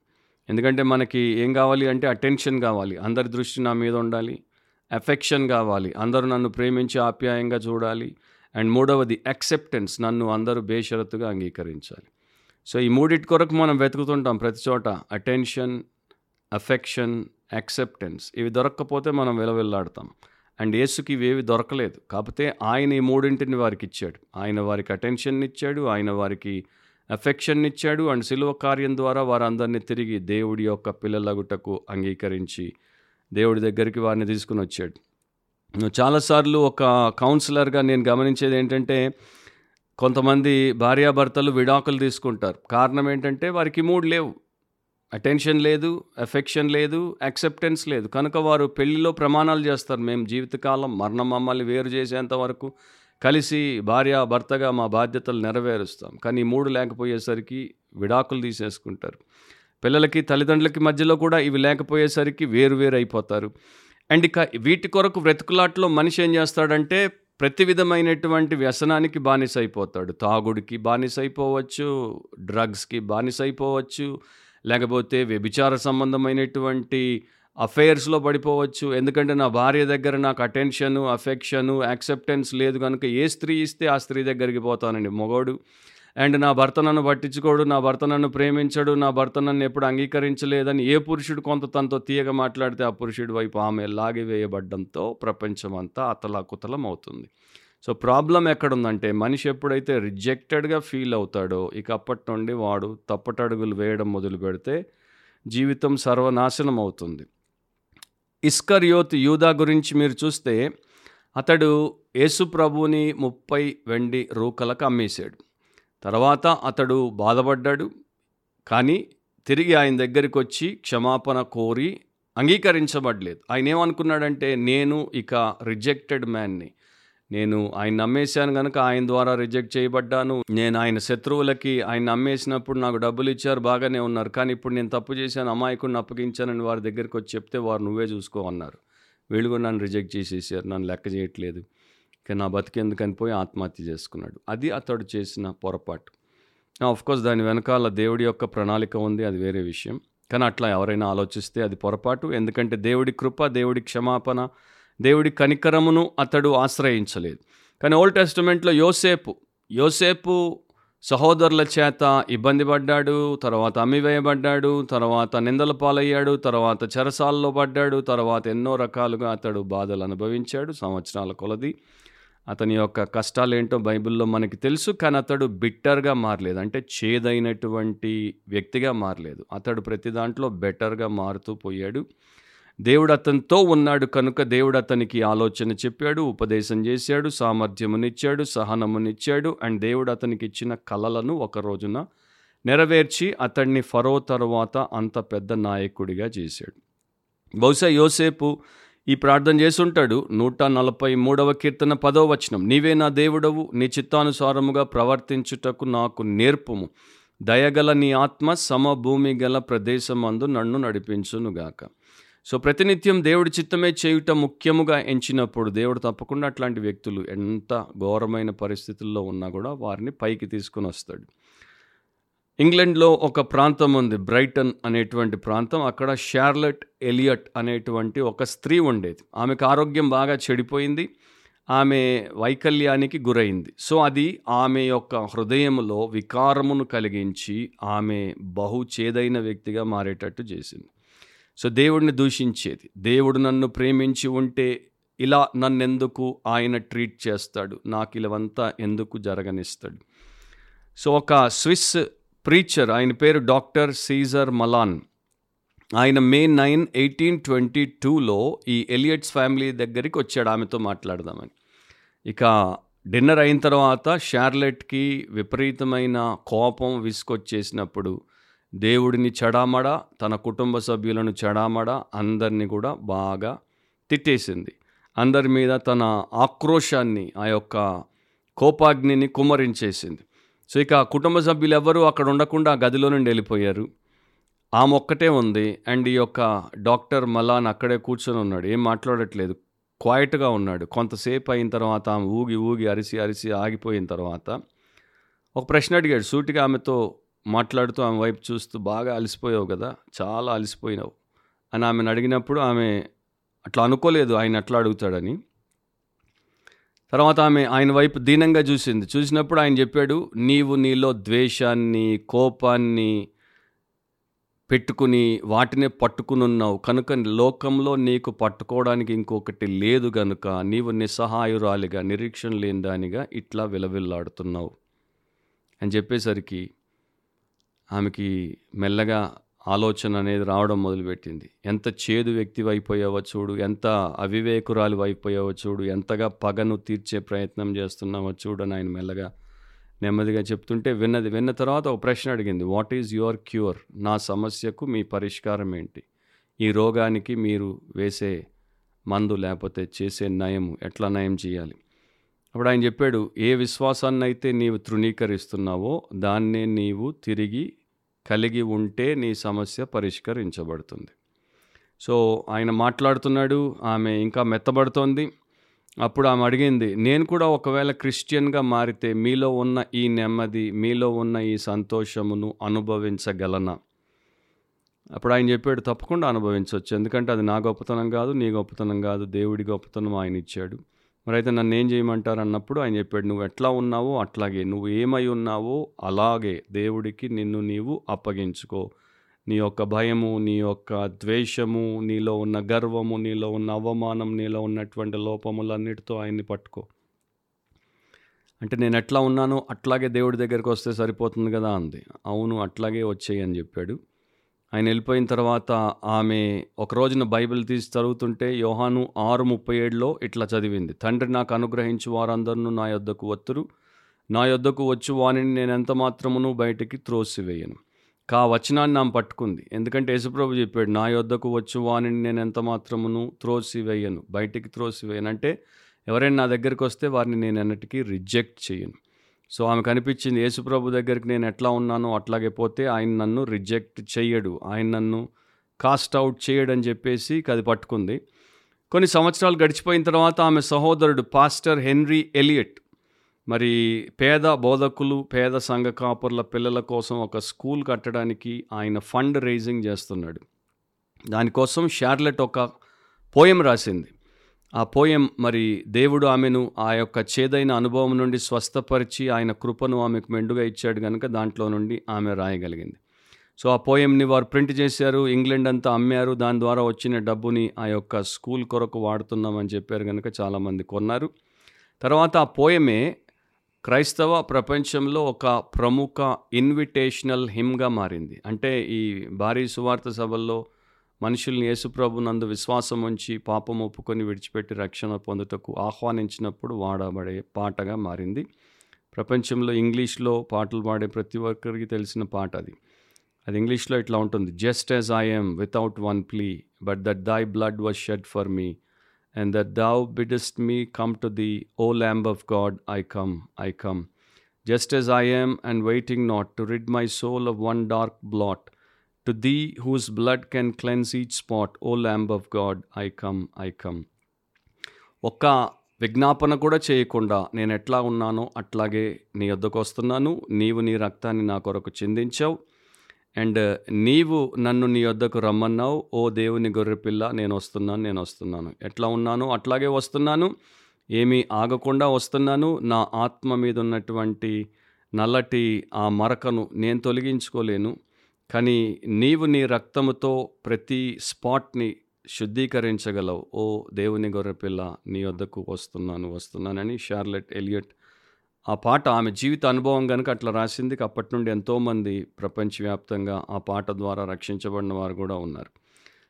ఎందుకంటే మనకి ఏం కావాలి అంటే అటెన్షన్ కావాలి. అందరి దృష్టి నా మీద ఉండాలి. ఎఫెక్షన్ కావాలి. అందరూ నన్ను ప్రేమించి ఆప్యాయంగా చూడాలి. అండ్ మూడవది యాక్సెప్టెన్స్ నన్ను అందరూ బేషరతుగా అంగీకరించాలి. సో ఈ మూడిటి కొరకు మనం వెతుకుతుంటాం ప్రతి చోట. అటెన్షన్ అఫెక్షన్ యాక్సెప్టెన్స్ ఇవి దొరక్కపోతే మనం విలవిల్లాడతాం. అండ్ యేసుకి ఇవేవి దొరకలేదు. కాకపోతే ఆయన ఈ మూడింటిని వారికి ఇచ్చాడు. ఆయన వారికి అటెన్షన్ ఇచ్చాడు. ఆయన వారికి అఫెక్షన్ ఇచ్చాడు అండ్ సిలువ కార్యం ద్వారా వారందరినీ తిరిగి దేవుడి యొక్క పిల్లలగుటకు అంగీకరించి దేవుడి దగ్గరికి వారిని తీసుకుని వచ్చాడు. చాలాసార్లు ఒక కౌన్సిలర్గా నేను గమనించేది ఏంటంటే కొంతమంది భార్యాభర్తలు విడాకులు తీసుకుంటారు. కారణం ఏంటంటే వారికి మూడ్ లేవు. అటెన్షన్ లేదు ఎఫెక్షన్ లేదు యాక్సెప్టెన్స్ లేదు. కనుక వారు పెళ్ళిలో ప్రమాణాలు చేస్తారు. మేము జీవితకాలం మరణం మమ్మల్ని వేరు చేసేంత వరకు కలిసి భార్య భర్తగా మా బాధ్యతలు నెరవేరుస్తాం. కానీ మూడు లేకపోయేసరికి విడాకులు తీసేసుకుంటారు. పిల్లలకి తల్లిదండ్రులకి మధ్యలో కూడా ఇవి లేకపోయేసరికి వేరు వేరు అయిపోతారు. అండ్ ఇక వీటి కొరకు బ్రతుకులాట్లో మనిషి ఏం చేస్తాడంటే ప్రతి విధమైనటువంటి వ్యసనానికి బానిస అయిపోతాడు తాగుడికి బానిస అయిపోవచ్చు డ్రగ్స్కి బానిస అయిపోవచ్చు లేకపోతే వ్యభిచార సంబంధమైనటువంటి అఫైర్స్లో పడిపోవచ్చు. ఎందుకంటే నా భార్య దగ్గర నాకు అటెన్షను అఫెక్షను యాక్సెప్టెన్స్ లేదు కనుక ఏ స్త్రీ ఇస్తే ఆ స్త్రీ దగ్గరికి పోతానండి మొగోడు. అండ్ నా భర్త నన్ను పట్టించుకోడు నా భర్త నన్ను ప్రేమించడు నా భర్త నన్ను ఎప్పుడు అంగీకరించలేదని ఏ పురుషుడు కొంత తనతో తీయగా మాట్లాడితే ఆ పురుషుడి వైపు ఆమె లాగివేయబడ్డంతో ప్రపంచమంతా అతలాకుతలం అవుతుంది సో ప్రాబ్లం ఎక్కడుందంటే మనిషి ఎప్పుడైతే రిజెక్టెడ్గా ఫీల్ అవుతాడో ఇక అప్పటి నుండి వాడు తప్పటడుగులు వేయడం మొదలు పెడితే జీవితం సర్వనాశనం అవుతుంది ఇస్కర్యోత్ యూదా గురించి మీరు చూస్తే అతడు యేసు ప్రభుని ముప్పై వెండి రూకలకు అమ్మేశాడు. తర్వాత అతడు బాధపడ్డాడు. కానీ తిరిగి ఆయన దగ్గరికి వచ్చి క్షమాపణ కోరి అంగీకరించబడలేదు. ఆయన ఏమనుకున్నాడంటే నేను ఇక రిజెక్టెడ్ మ్యాన్ని నేను ఆయన నమ్మేశాను కనుక ఆయన ద్వారా రిజెక్ట్ చేయబడ్డాను. నేను ఆయన శత్రువులకి ఆయన నమ్మేసినప్పుడు నాకు డబ్బులు ఇచ్చారు బాగానే ఉన్నారు. కానీ ఇప్పుడు నేను తప్పు చేశాను అమాయకుడిని అప్పగించానని వారి దగ్గరికి వచ్చి చెప్తే వారు నువ్వే చూసుకో అన్నారు. వీళ్ళు కూడా నన్ను రిజెక్ట్ చేసేసారు నన్ను లెక్క చేయట్లేదు. ఇక నా బతికెందుకని పోయి ఆత్మహత్య చేసుకున్నాడు. అది అతడు చేసిన పొరపాటు. కోర్స్ దాని వెనకాల దేవుడి యొక్క ప్రణాళిక ఉంది అది వేరే విషయం. కానీ అట్లా ఎవరైనా ఆలోచిస్తే అది పొరపాటు. ఎందుకంటే దేవుడి కృప దేవుడి క్షమాపణ దేవుడి కనికరమును అతడు ఆశ్రయించలేదు. కానీ ఓల్డ్ టెస్టిమెంట్లో యోసేపు యోసేపు సహోదరుల చేత ఇబ్బంది పడ్డాడు తర్వాత అమ్మివేయబడ్డాడు తర్వాత నిందల పాలయ్యాడు తర్వాత చెరసాల్లో పడ్డాడు తర్వాత ఎన్నో రకాలుగా అతడు బాధలు అనుభవించాడు. సంవత్సరాల కొలది అతని యొక్క కష్టాలు ఏంటో బైబిల్లో మనకి తెలుసు కానీ అతడు బిట్టర్గా మారలేదు. అంటే చేదైనటువంటి వ్యక్తిగా మారలేదు. అతడు ప్రతి దాంట్లో బెటర్గా మారుతూ పోయాడు. దేవుడు అతనితో ఉన్నాడు కనుక దేవుడు అతనికి ఆలోచన చెప్పాడు ఉపదేశం చేశాడు సామర్థ్యమునిచ్చాడు సహనమునిచ్చాడు అండ్ దేవుడు అతనికి ఇచ్చిన కలలను ఒక రోజున నెరవేర్చి అతన్ని ఫరో తరువాత అంత పెద్ద నాయకుడిగా చేశాడు. బహుశా యోసేపు ఈ ప్రార్థన చేసుంటాడు నూట నలభై మూడవ కీర్తన పదో వచనం నీవే నా దేవుడవు నీ చిత్తానుసారముగా ప్రవర్తించుటకు నాకు నేర్పుము. దయగల నీ ఆత్మ సమభూమి గల ప్రదేశమందు నన్ను నడిపించునుగాక. సో ప్రతినిత్యం దేవుడి చిత్తమే చేయుట ముఖ్యముగా ఎంచినప్పుడు దేవుడు తప్పకుండా అట్లాంటి వ్యక్తులు ఎంత ఘోరమైన పరిస్థితుల్లో ఉన్నా కూడా వారిని పైకి తీసుకుని వస్తాడు. ఇంగ్లాండ్లో ఒక ప్రాంతం ఉంది బ్రైటన్ అనేటువంటి ప్రాంతం. అక్కడ షార్లెట్ ఎలియట్ అనేటువంటి ఒక స్త్రీ ఉండేది. ఆమెకు ఆరోగ్యం బాగా చెడిపోయింది. ఆమె వైకల్యానికి గురైంది. సో అది ఆమె యొక్క హృదయంలో వికారమును కలిగించి ఆమె బహు చేదైన వ్యక్తిగా మారేటట్టు చేసింది. సో దేవుడిని దూషించేది. దేవుడు నన్ను ప్రేమించి ఉంటే ఇలా నన్నెందుకు ఆయన ట్రీట్ చేస్తాడు? నాకు ఇలావంతా ఎందుకు జరగనిస్తాడు? సో ఒక స్విస్ ప్రీచర్ ఆయన పేరు డాక్టర్ సీజర్ మలాన్. ఆయన మే నైన్ ఎయిటీన్ ట్వంటీ టూలో ఈ ఎలియట్స్ ఫ్యామిలీ దగ్గరికి వచ్చాడు ఆమెతో మాట్లాడదామని. ఇక డిన్నర్ అయిన తర్వాత షార్లెట్కి విపరీతమైన కోపం విసుకొచ్చేసినప్పుడు దేవుడిని చెడామడ తన కుటుంబ సభ్యులను చెడామడ అందరినీ కూడా బాగా తిట్టేసింది. అందరి మీద తన ఆక్రోశాన్ని ఆ యొక్క కోపాగ్నిని కుమ్మరించేసింది. సో ఇక ఆ కుటుంబ సభ్యులు ఎవ్వరూ అక్కడ ఉండకుండా గదిలో నుండి వెళ్ళిపోయారు. ఆమె ఒక్కటే ఉంది. అండ్ ఈ యొక్క డాక్టర్ మలాన్ అక్కడే కూర్చొని ఉన్నాడు. ఏం మాట్లాడట్లేదు. క్వైట్గా ఉన్నాడు. కొంతసేపు అయిన తర్వాత ఆమె ఊగి ఊగి అరిసి అరిసి ఆగిపోయిన తర్వాత ఒక ప్రశ్న అడిగాడు. సూటిగా ఆమెతో మాట్లాడుతూ ఆమె వైపు చూస్తూ బాగా అలసిపోయావు కదా చాలా అలసిపోయినావు. అని ఆమెను అడిగినప్పుడు ఆమె అట్లా అనుకోలేదు ఆయన అట్లా అడుగుతాడని. తర్వాత ఆమె ఆయన వైపు దీనంగా చూసింది. చూసినప్పుడు ఆయన చెప్పాడు నీవు నీలో ద్వేషాన్ని కోపాన్ని పెట్టుకుని వాటినే పట్టుకునున్నావు. కనుక లోకంలో నీకు పట్టుకోవడానికి ఇంకొకటి లేదు గనుక నీవు నిస్సహాయురాలిగా నిరీక్షణ లేని దానిగా ఇట్లా విలవిల్లాడుతున్నావు. అని చెప్పేసరికి ఆమెకి మెల్లగా ఆలోచన అనేది రావడం మొదలుపెట్టింది. ఎంత చేదు వ్యక్తి అయిపోయావో చూడు ఎంత అవివేకురాలు అయిపోయావో చూడు ఎంతగా పగను తీర్చే ప్రయత్నం చేస్తున్నావో చూడు అని ఆయన మెల్లగా నెమ్మదిగా చెప్తుంటే విన్నది విన్న తర్వాత ఒక ప్రశ్న అడిగింది. వాట్ ఈజ్ యువర్ క్యూర్ నా సమస్యకు మీ పరిష్కారం ఏంటి? ఈ రోగానికి మీరు వేసే మందు లేకపోతే చేసే నయం ఎట్లా నయం చేయాలి? అప్పుడు ఆయన చెప్పాడు ఏ విశ్వాసాన్ని అయితే నీవు తృణీకరిస్తున్నావో దాన్నే నీవు తిరిగి కలిగి ఉంటే నీ సమస్య పరిష్కరించబడుతుంది. సో ఆయన మాట్లాడుతున్నాడు ఆమె ఇంకా మెత్తబడుతోంది. అప్పుడు ఆమె అడిగింది నేను కూడా ఒకవేళ క్రిస్టియన్గా మారితే మీలో ఉన్న ఈ నెమ్మది మీలో ఉన్న ఈ సంతోషమును అనుభవించగలనా? అప్పుడు ఆయన చెప్పాడు తప్పకుండా అనుభవించవచ్చు ఎందుకంటే అది నా గొప్పతనం కాదు నీ గొప్పతనం కాదు దేవుడి గొప్పతనం ఆయన ఇచ్చాడు. మరి అయితే నన్ను ఏం చేయమంటారు అన్నప్పుడు ఆయన చెప్పాడు నువ్వు ఎట్లా ఉన్నావో అట్లాగే నువ్వు ఏమై ఉన్నావో అలాగే దేవుడికి నిన్ను నీవు అప్పగించుకో. నీ యొక్క భయము నీ యొక్క ద్వేషము నీలో ఉన్న గర్వము నీలో ఉన్న అవమానం నీలో ఉన్నటువంటి లోపములన్నిటితో ఆయన్ని పట్టుకో. అంటే నేను ఎట్లా ఉన్నానో అట్లాగే దేవుడి దగ్గరికి వస్తే సరిపోతుంది కదా అంది. అవును అట్లాగే వచ్చేయి అని చెప్పాడు. ఆయన వెళ్ళిపోయిన తర్వాత ఆమె ఒక రోజున బైబిల్ తీసి చదువుతుంటే యోహాను ఆరు ముప్పై ఏడులో ఇట్లా చదివింది తండ్రి నాకు అనుగ్రహించి వారందరూ నా యొద్దకు వత్తురు. నా యొద్దకు వచ్చు వానిని నేను ఎంత మాత్రమును బయటికి త్రోసివేయను. కా వచనాన్ని ఆమె పట్టుకుంది. ఎందుకంటే యేసుప్రభు చెప్పాడు నా యొద్దకు వచ్చు వానిని నేను ఎంత మాత్రమును త్రోసివేయను బయటికి త్రోసివేయను. అంటే ఎవరైనా నా దగ్గరికి వస్తే వారిని నేను ఎన్నటికీ రిజెక్ట్ చేయను. సో ఆమె కనిపించింది యేసుప్రభు దగ్గరికి నేను ఎట్లా ఉన్నానో అట్లాగే పోతే ఆయన నన్ను రిజెక్ట్ చేయడు ఆయన నన్ను కాస్ట్ అవుట్ చేయడని చెప్పేసి అది పట్టుకుంది. కొన్ని సంవత్సరాలు గడిచిపోయిన తర్వాత ఆమె సహోదరుడు పాస్టర్ హెన్రీ ఎలియట్ మరి పేద బోధకులు పేద సంఘ కాపుర్ల పిల్లల కోసం ఒక స్కూల్ కట్టడానికి ఆయన ఫండ్ రైజింగ్ చేస్తున్నాడు. దానికోసం షార్లెట్ ఒక పోయం రాసింది. ఆ పోయం మరి దేవుడు ఆమెను ఆ యొక్క చేదైన అనుభవం నుండి స్వస్థపరిచి ఆయన కృపను ఆమెకు మెండుగా ఇచ్చాడు కనుక దాంట్లో నుండి ఆమె రాయగలిగింది. సో ఆ పోయంని వారు ప్రింట్ చేశారు ఇంగ్లాండ్ అంతా అమ్మారు దాని ద్వారా వచ్చిన డబ్బుని ఆ యొక్క స్కూల్ కొరకు వాడుతున్నామని చెప్పారు కనుక చాలామంది కొన్నారు. తర్వాత ఆ పోయమే క్రైస్తవ ప్రపంచంలో ఒక ప్రముఖ ఇన్విటేషనల్ హిమ్గా మారింది. అంటే ఈ భారీ సువార్త సభల్లో మనుషుల్ని యేసుప్రభు నందు విశ్వాసం ఉంచి పాపం ఒప్పుకొని విడిచిపెట్టి రక్షణ పొందుటకు ఆహ్వానించినప్పుడు వాడబడే పాటగా మారింది. ప్రపంచంలో ఇంగ్లీష్లో పాటలు పాడే ప్రతి ఒక్కరికి తెలిసిన పాట అది. అది ఇంగ్లీష్లో ఇట్లా ఉంటుంది just as I am without one plea but that thy blood was shed for me and that thou biddest me come to thee O lamb of God I come I come just as I am and waiting not to rid my soul of one dark blot to thee whose blood can cleanse each spot O lamb of God I come I come ఒక్క విజ్ఞాపన కూడా చేయకుండా నేను ఎట్లా ఉన్నానో అట్లాగే నీ వద్దకు వస్తున్నాను. నీవు నీ రక్తాన్ని నా కొరకు చిందించావు. అండ్ నీవు నన్ను నీ వద్దకు రమ్మన్నావు. ఓ దేవుని గొర్రెపిల్ల నేను వస్తున్నాను నేను వస్తున్నాను. ఎట్లా ఉన్నాను అట్లాగే వస్తున్నాను. ఏమీ ఆగకుండా వస్తున్నాను. నా ఆత్మ మీద ఉన్నటువంటి నల్లటి ఆ మరకను నేను తొలగించుకోలేను. కానీ నీవు నీ రక్తముతో ప్రతి స్పాట్ని శుద్ధీకరించగలవు. ఓ దేవుని గొర్రెపిల్ల నీ వద్దకు వస్తున్నాను వస్తున్నానని షార్లెట్ ఎలియట్ ఆ పాట ఆమె జీవిత అనుభవం కనుక అట్లా రాసింది. అప్పటి నుండి ఎంతోమంది ప్రపంచవ్యాప్తంగా ఆ పాట ద్వారా రక్షించబడిన వారు కూడా ఉన్నారు.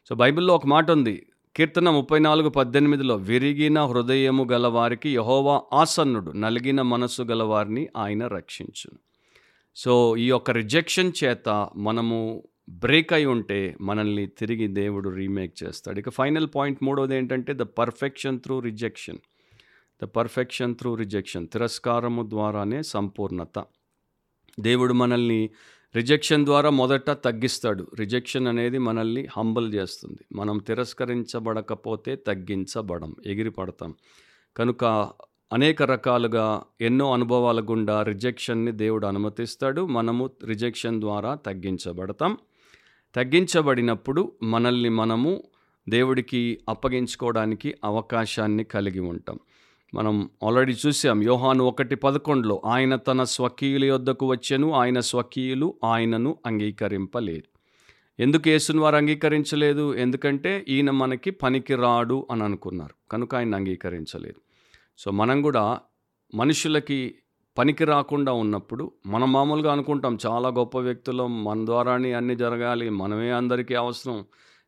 సో బైబిల్లో ఒక మాట ఉంది. కీర్తన ముప్పై నాలుగు పద్దెనిమిదిలో విరిగిన హృదయము గలవారికి యహోవా ఆసన్నుడు నలిగిన మనస్సు గలవారిని ఆయన రక్షించును. సో ఈ యొక్క రిజెక్షన్ చేత మనము బ్రేక్ అయి ఉంటే మనల్ని తిరిగి దేవుడు రీమేక్ చేస్తాడు. ఇక ఫైనల్ పాయింట్ మూడోది ఏంటంటే the perfection through rejection. The perfection through rejection తిరస్కారము ద్వారానే సంపూర్ణత. దేవుడు మనల్ని రిజెక్షన్ ద్వారా మొదట తగ్గిస్తాడు. రిజెక్షన్ అనేది మనల్ని హంబల్ చేస్తుంది. మనం తిరస్కరించబడకపోతే తగ్గించబడం ఎగిరిపడతాం. కనుక అనేక రకాలుగా ఎన్నో అనుభవాల గుండా రిజెక్షన్ని దేవుడు అనుమతిస్తాడు. మనము రిజెక్షన్ ద్వారా తగ్గించబడతాం. తగ్గించబడినప్పుడు మనల్ని మనము దేవుడికి అప్పగించుకోవడానికి అవకాశాన్ని కలిగి ఉంటాం. మనం ఆల్రెడీ చూసాం యోహాను ఒకటి పదకొండులో ఆయన తన స్వకీయుల యొద్దకు వచ్చెను ఆయన స్వకీయులు ఆయనను అంగీకరింపలేదు. ఎందుకు యేసుని వారు అంగీకరించలేదు? ఎందుకంటే ఈయన మనకి పనికి రాడు అని అనుకున్నారు. కనుక ఆయన అంగీకరించలేదు. సో మనం కూడా మనుషులకి పనికి రాకుండా ఉన్నప్పుడు మనం మామూలుగా అనుకుంటాం చాలా గొప్ప వ్యక్తులు మన ద్వారానే అన్నీ జరగాలి మనమే అందరికీ అవసరం.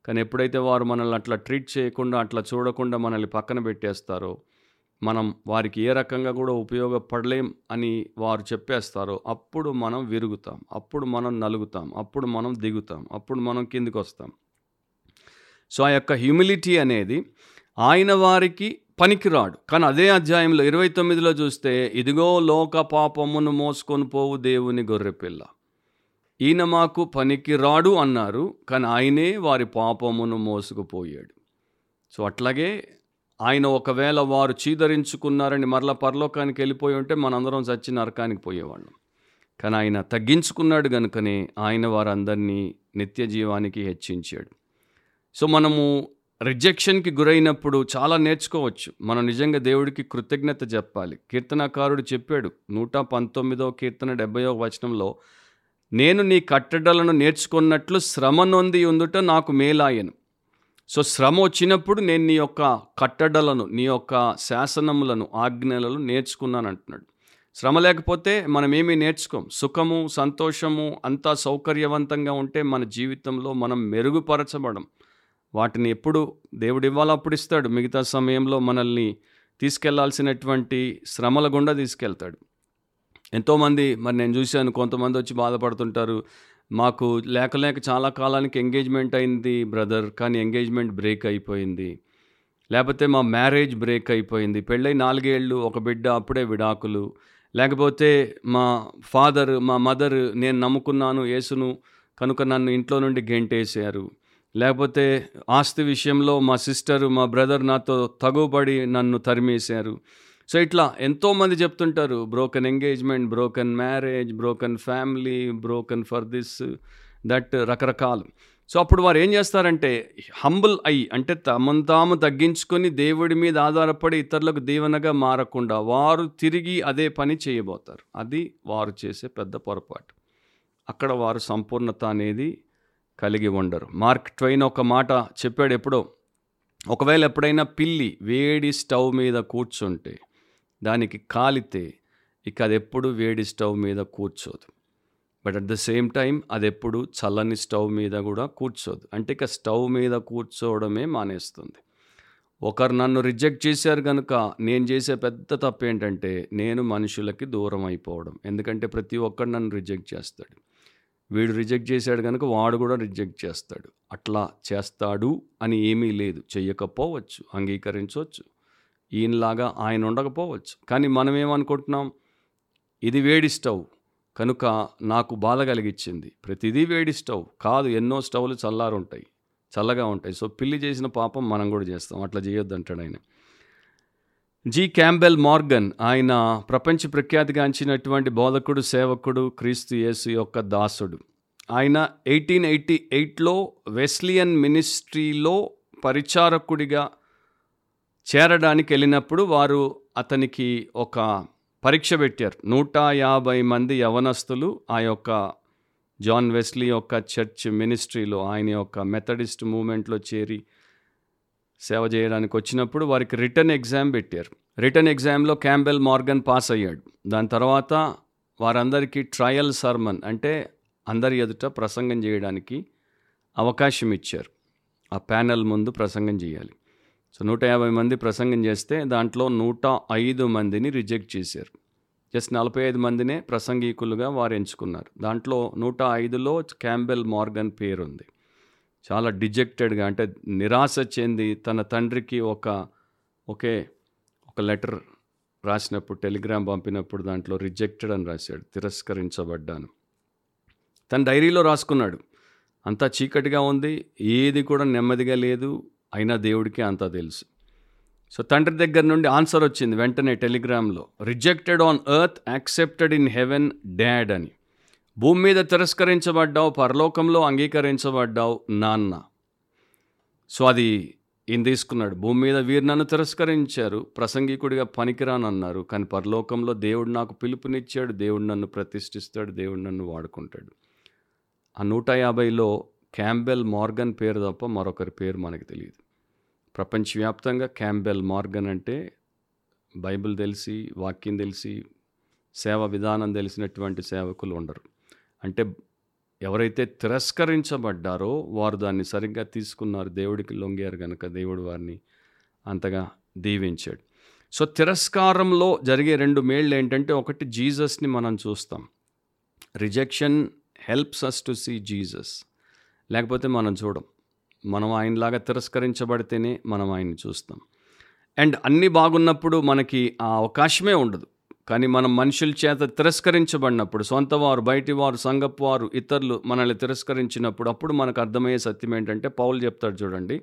కానీ ఎప్పుడైతే వారు మనల్ని అట్లా ట్రీట్ చేయకుండా అట్లా చూడకుండా మనల్ని పక్కన పెట్టేస్తారో మనం వారికి ఏ రకంగా కూడా ఉపయోగపడలేం అని వారు చెప్పేస్తారో అప్పుడు మనం విరుగుతాం అప్పుడు మనం నలుగుతాం అప్పుడు మనం దిగుతాం అప్పుడు మనం కిందికి వస్తాం సో ఆ యొక్క హ్యూమిలిటీ అనేది ఆయన వారికి పనికిరాడు. కానీ అదే అధ్యాయంలో ఇరవై తొమ్మిదిలో చూస్తే ఇదిగో లోక పాపమును మోసుకొని పోవు దేవుని గొర్రెపిల్ల. ఈయన మాకు పనికిరాడు అన్నారు కానీ ఆయనే వారి పాపమును మోసుకుపోయాడు. సో అట్లాగే ఆయన ఒకవేళ వారు చీదరించుకున్నారని మరల పరలోకానికి వెళ్ళిపోయి ఉంటే మనందరం చచ్చి నరకానికి పోయేవాళ్ళం. కానీ ఆయన తగ్గించుకున్నాడు కనుకనే ఆయన వారందరినీ నిత్య జీవానికి హెచ్చించాడు. సో మనము రిజెక్షన్కి గురైనప్పుడు చాలా నేర్చుకోవచ్చు. మనం నిజంగా దేవుడికి కృతజ్ఞత చెప్పాలి కీర్తనకారుడు చెప్పాడు నూట పంతొమ్మిదో కీర్తన డెబ్బయో వచనంలో నేను నీ కట్టడలను నేర్చుకున్నట్లు శ్రమ నొంది ఉందుట నాకు మేలాయను. సో శ్రమ వచ్చినప్పుడు నేను నీ యొక్క కట్టడలను నీ యొక్క శాసనములను ఆజ్ఞలను నేర్చుకున్నాను అంటున్నాడు శ్రమ లేకపోతే మనం ఏమీ నేర్చుకోం. సుఖము సంతోషము అంతా సౌకర్యవంతంగా ఉంటే మన జీవితంలో మనం మెరుగుపరచబడం. వాటిని ఎప్పుడు దేవుడు ఇవ్వాలో అప్పుడు ఇస్తాడు. మిగతా సమయంలో మనల్ని తీసుకెళ్ళాల్సినటువంటి శ్రమల గుండా తీసుకెళ్తాడు. ఎంతోమంది మరి నేను చూశాను కొంతమంది వచ్చి బాధపడుతుంటారు. మాకు లేక లేక చాలా కాలానికి ఎంగేజ్మెంట్ అయింది బ్రదర్ కానీ ఎంగేజ్మెంట్ బ్రేక్ అయిపోయింది. లేకపోతే మా మ్యారేజ్ బ్రేక్ అయిపోయింది. పెళ్ళై నాలుగేళ్ళు ఒక బిడ్డ అప్పుడే విడాకులు. లేకపోతే మా ఫాదర్ మా మదర్ నేను నమ్ముకున్నాను యేసును కనుక నన్ను ఇంట్లో నుండి గెంటేసారు లేకపోతే ఆస్తి విషయంలో మా సిస్టర్ మా బ్రదర్ నాతో తగుబడి నన్ను తరిమేశారు. సో ఇట్లా ఎంతోమంది చెప్తుంటారు broken engagement broken marriage broken family broken for this that రకరకాలు. సో అప్పుడు వారు ఏం చేస్తారంటే హంబుల్ అయ్యి అంటే తమను తాము తగ్గించుకొని దేవుడి మీద ఆధారపడి ఇతరులకు దీవెనగా మారకుండా వారు తిరిగి అదే పని చేయబోతారు. అది వారు చేసే పెద్ద పొరపాటు. అక్కడ వారు సంపూర్ణత అనేది కలిగి ఉండరు. మార్క్ ట్వైన్ ఒక మాట చెప్పాడు ఎప్పుడో ఒకవేళ ఎప్పుడైనా పిల్లి వేడి స్టవ్ మీద కూర్చుంటే దానికి కాలితే ఇక అది ఎప్పుడు వేడి స్టవ్ మీద కూర్చోదు. But at the same time అది ఎప్పుడు చల్లని స్టవ్ మీద కూడా కూర్చోదు. అంటే ఇక స్టవ్ మీద కూర్చోవడమే మానేస్తుంది. ఒకరు నన్ను రిజెక్ట్ చేశారు కనుక నేను చేసే పెద్ద తప్పు ఏంటంటే నేను మనుషులకి దూరం అయిపోవడం. ఎందుకంటే ప్రతి ఒక్కరు నన్ను రిజెక్ట్ చేస్తాడు. వీడు రిజెక్ట్ చేశాడు కనుక వాడు కూడా రిజెక్ట్ చేస్తాడు. అట్లా చేస్తాడు అని ఏమీ లేదు. చెయ్యకపోవచ్చు అంగీకరించవచ్చు. ఈయనలాగా ఆయన ఉండకపోవచ్చు. కానీ మనం ఏమనుకుంటున్నాం ఇది వేడి స్టవ్. కనుక నాకు బాధ కలిగించింది ప్రతిదీ వేడి స్టవ్. కాదు ఎన్నో స్టవ్లు చల్లారుంటాయి. చల్లగా ఉంటాయి. సో పిల్లి చేసిన పాపం మనం కూడా చేస్తాం. అట్లా చేయొద్దు అంటాడు ఆయన. జి. క్యాంబెల్ మార్గన్ ఆయన ప్రపంచ ప్రఖ్యాతిగాంచినటువంటి బోధకుడు సేవకుడు క్రీస్తు యేసు యొక్క దాసుడు. ఆయన ఎయిటీన్ ఎయిటీ ఎయిట్లో వెస్లియన్ మినిస్ట్రీలో పరిచారకుడిగా చేరడానికి వెళ్ళినప్పుడు వారు అతనికి ఒక పరీక్ష పెట్టారు. నూట యాభై మంది యవనస్తులు ఆ యొక్క జాన్ వెస్లీ యొక్క చర్చ్ మినిస్ట్రీలో ఆయన యొక్క మెథడిస్ట్ మూమెంట్లో చేరి సేవ చేయడానికి వచ్చినప్పుడు వారికి రిటర్న్ ఎగ్జామ్ పెట్టారు. రిటర్న్ ఎగ్జామ్లో క్యాంబెల్ మార్గన్ పాస్ అయ్యాడు. దాని తర్వాత వారందరికీ ట్రయల్ సర్మన్ అంటే అందరి ఎదుట ప్రసంగం చేయడానికి అవకాశం ఇచ్చారు. ఆ ప్యానెల్ ముందు ప్రసంగం చేయాలి. సో నూట యాభై మంది ప్రసంగం చేస్తే దాంట్లో నూట ఐదు మందిని రిజెక్ట్ చేశారు. జస్ట్ నలభై ఐదు మందినే ప్రసంగికులుగా వారు ఎంచుకున్నారు. దాంట్లో నూట ఐదులో క్యాంబెల్ మార్గన్ పేరు ఉంది చాలా డిజెక్టెడ్గా అంటే నిరాశ చెంది తన తండ్రికి ఒక ఒకే ఒక లెటర్ రాసినప్పుడు టెలిగ్రామ్ పంపినప్పుడు దాంట్లో రిజెక్టెడ్ అని రాశాడు తిరస్కరించబడ్డాను. తన డైరీలో రాసుకున్నాడు అంతా చీకటిగా ఉంది ఏది కూడా నెమ్మదిగా లేదు అయినా దేవుడికి అంతా తెలుసు. సో తండ్రి దగ్గర నుండి ఆన్సర్ వచ్చింది వెంటనే టెలిగ్రామ్లో rejected on earth accepted in heaven dad అని. భూమి మీద తిరస్కరించబడ్డావు పరలోకంలో అంగీకరించబడ్డావు నాన్న. సో అది ఈయన తీసుకున్నాడు. భూమి మీద వీరు నన్ను తిరస్కరించారు ప్రసంగికుడిగా పనికిరానన్నారు కానీ పరలోకంలో దేవుడు నాకు పిలుపునిచ్చాడు దేవుడు నన్ను ప్రతిష్ఠిస్తాడు దేవుడు నన్ను వాడుకుంటాడు. ఆ నూట యాభైలో క్యాంబెల్ మార్గన్ పేరు తప్ప మరొకరి పేరు మనకు తెలియదు. ప్రపంచవ్యాప్తంగా క్యాంబెల్ మార్గన్ అంటే బైబిల్ తెలిసి వాక్యం తెలిసి సేవ విధానం తెలిసినటువంటి సేవకులు ఉండరు. అంటే ఎవరైతే తిరస్కరించబడ్డారో వారు దాన్ని సరిగ్గా తీసుకున్నారు. దేవుడికి లొంగారు కనుక దేవుడు వారిని అంతగా దీవించాడు. సో తిరస్కారంలో జరిగే రెండు మేళ్ళు ఏంటంటే ఒకటి జీసస్ని మనం చూస్తాం. Rejection helps us to see Jesus. లేకపోతే మనం చూడం. మనం ఆయనలాగా తిరస్కరించబడితేనే మనం ఆయన్ని చూస్తాం. అండ్ అన్నీ బాగున్నప్పుడు మనకి ఆ అవకాశమే ఉండదు. కానీ మనం మనుషుల చేత తిరస్కరించబడినప్పుడు సొంత వారు బయటి వారు సంగపు వారు ఇతరులు మనల్ని తిరస్కరించినప్పుడు అప్పుడు మనకు అర్థమయ్యే సత్యం ఏంటంటే పౌలు చెప్తాడు చూడండి.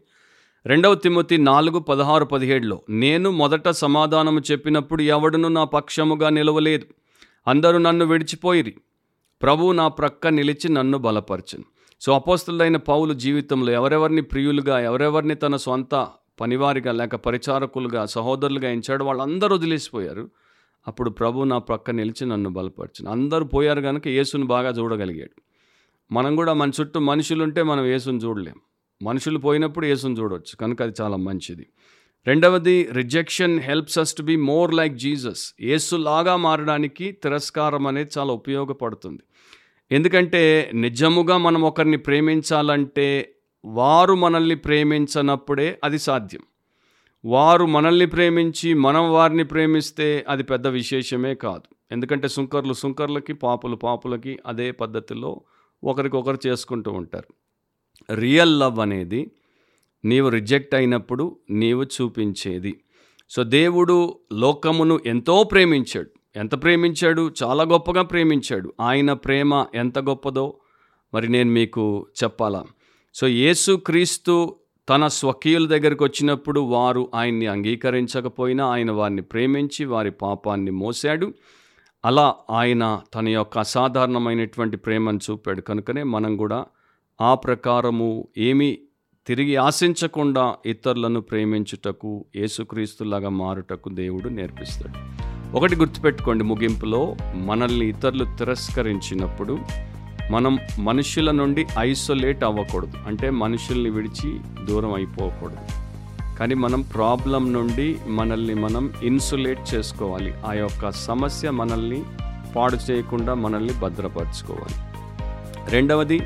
రెండవ తిమ్మతి నాలుగు పదహారు పదిహేడులో నేను మొదట సమాధానము చెప్పినప్పుడు ఎవడును నా పక్షముగా నిలవలేదు. అందరూ నన్ను విడిచిపోయిరి. ప్రభు నా ప్రక్క నిలిచి నన్ను బలపరచను. సో అపోస్తులైన పౌలు జీవితంలో ఎవరెవరిని ప్రియులుగా ఎవరెవరిని తన సొంత పనివారిగా లేక పరిచారకులుగా సహోదరులుగా ఎంచాడు వాళ్ళందరూ వదిలేసిపోయారు. అప్పుడు ప్రభు నా ప్రక్క నిలిచి నన్ను బలపరచను. అందరూ పోయారు కనుక యేసును బాగా చూడగలిగాడు. మనం కూడా మన చుట్టూ మనుషులుంటే మనం యేసును చూడలేం. మనుషులు పోయినప్పుడు యేసును చూడవచ్చు కనుక అది చాలా మంచిది. రెండవది rejection helps us to be more like Jesus యేసులాగా మారడానికి తిరస్కారం అనేది చాలా ఉపయోగపడుతుంది. ఎందుకంటే నిజముగా మనం ఒకరిని ప్రేమించాలంటే వారు మనల్ని ప్రేమించనప్పుడే అది సాధ్యం. వారు మనల్ని ప్రేమించి మనం వారిని ప్రేమిస్తే అది పెద్ద విశేషమే కాదు. ఎందుకంటే సుంకర్లు సుంకర్లకి పాపులు పాపులకి అదే పద్ధతిలో ఒకరికొకరు చేసుకుంటూ ఉంటారు. రియల్ లవ్ అనేది నీవు రిజెక్ట్ అయినప్పుడు నీవు చూపించేది. సో దేవుడు లోకమును ఎంతో ప్రేమించాడు. ఎంత ప్రేమించాడు? చాలా గొప్పగా ప్రేమించాడు. ఆయన ప్రేమ ఎంత గొప్పదో మరి నేను మీకు చెప్పాలా. సో యేసు క్రీస్తు తన స్వకీయుల దగ్గరికి వచ్చినప్పుడు వారు ఆయన్ని అంగీకరించకపోయినా ఆయన వారిని ప్రేమించి వారి పాపాన్ని మోసాడు అలా ఆయన తన యొక్క అసాధారణమైనటువంటి ప్రేమను చూపాడు. కనుకనే మనం కూడా ఆ ప్రకారము ఏమీ తిరిగి ఆశించకుండా ఇతరులను ప్రేమించుటకు యేసుక్రీస్తులాగా మారుటకు దేవుడు నేర్పిస్తాడు. ఒకటి గుర్తుపెట్టుకోండి ముగింపులో మనల్ని ఇతరులు తిరస్కరించినప్పుడు మనం మనుషుల నుండి ఐసోలేట్ అవ్వకూడదు. అంటే మనుషుల్ని విడిచి దూరం అయిపోకూడదు. కానీ మనం ప్రాబ్లం నుండి మనల్ని మనం ఇన్సులేట్ చేసుకోవాలి. ఆ యొక్క సమస్య మనల్ని పాడు చేయకుండా మనల్ని భద్రపరచుకోవాలి. రెండవది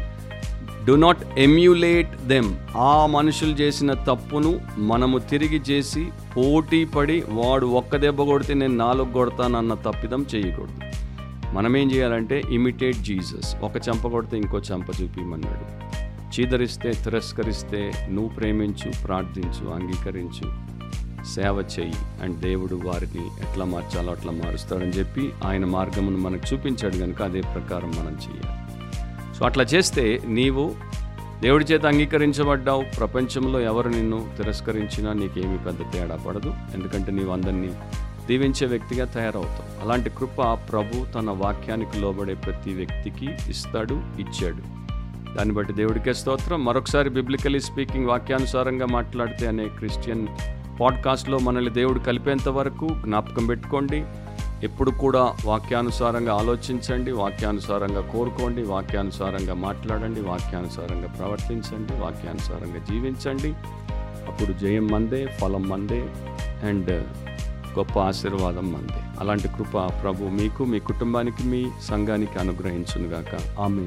డు నాట్ ఎమ్యులేట్ దెమ్ ఆ మనుషులు చేసిన తప్పును మనము తిరిగి చేసి పోటీ పడి వాడు ఒక్క దెబ్బ కొడితే నేను నాలుగు కొడతానన్న తప్పిదం చేయకూడదు. మనం ఏం చేయాలంటే ఇమిటేట్ జీసస్. ఒక చెంప కొడితే ఇంకో చెంప చూపిమన్నాడు. చీదరిస్తే తిరస్కరిస్తే నువ్వు ప్రేమించు ప్రార్థించు అంగీకరించు సేవ చెయ్యి అండ్ దేవుడు వారిని ఎట్లా మార్చాలో అట్లా మారుస్తాడని చెప్పి ఆయన మార్గమును మనకు చూపించాడు కనుక అదే ప్రకారం మనం చేయాలి. సో అట్లా చేస్తే నీవు దేవుడి చేత అంగీకరించబడ్డావు ప్రపంచంలో ఎవరు నిన్ను తిరస్కరించినా నీకేమీ పెద్ద తేడా పడదు. ఎందుకంటే నీవు అందరినీ దీవించే వ్యక్తిగా తయారవుతాం అలాంటి కృప ప్రభు తన వాక్యానికి లోబడే ప్రతి వ్యక్తికి ఇస్తాడు ఇచ్చాడు. దాన్ని బట్టి దేవుడికే స్తోత్రం. మరొకసారి బిబ్లికలీ స్పీకింగ్ వాక్యానుసారంగా మాట్లాడితే అనే క్రిస్టియన్ పాడ్కాస్ట్లో మనల్ని దేవుడు కలిపేంత వరకు జ్ఞాపకం పెట్టుకోండి. ఎప్పుడు కూడా వాక్యానుసారంగా ఆలోచించండి వాక్యానుసారంగా కోరుకోండి వాక్యానుసారంగా మాట్లాడండి వాక్యానుసారంగా ప్రవర్తించండి వాక్యానుసారంగా జీవించండి. అప్పుడు జయం మందే ఫలం మందే అండ్ గొప్ప ఆశీర్వాదం మంది అలాంటి కృప ప్రభు మీకు మీ కుటుంబానికి మీ సంఘానికి అనుగ్రహించునుగాక. ఆమె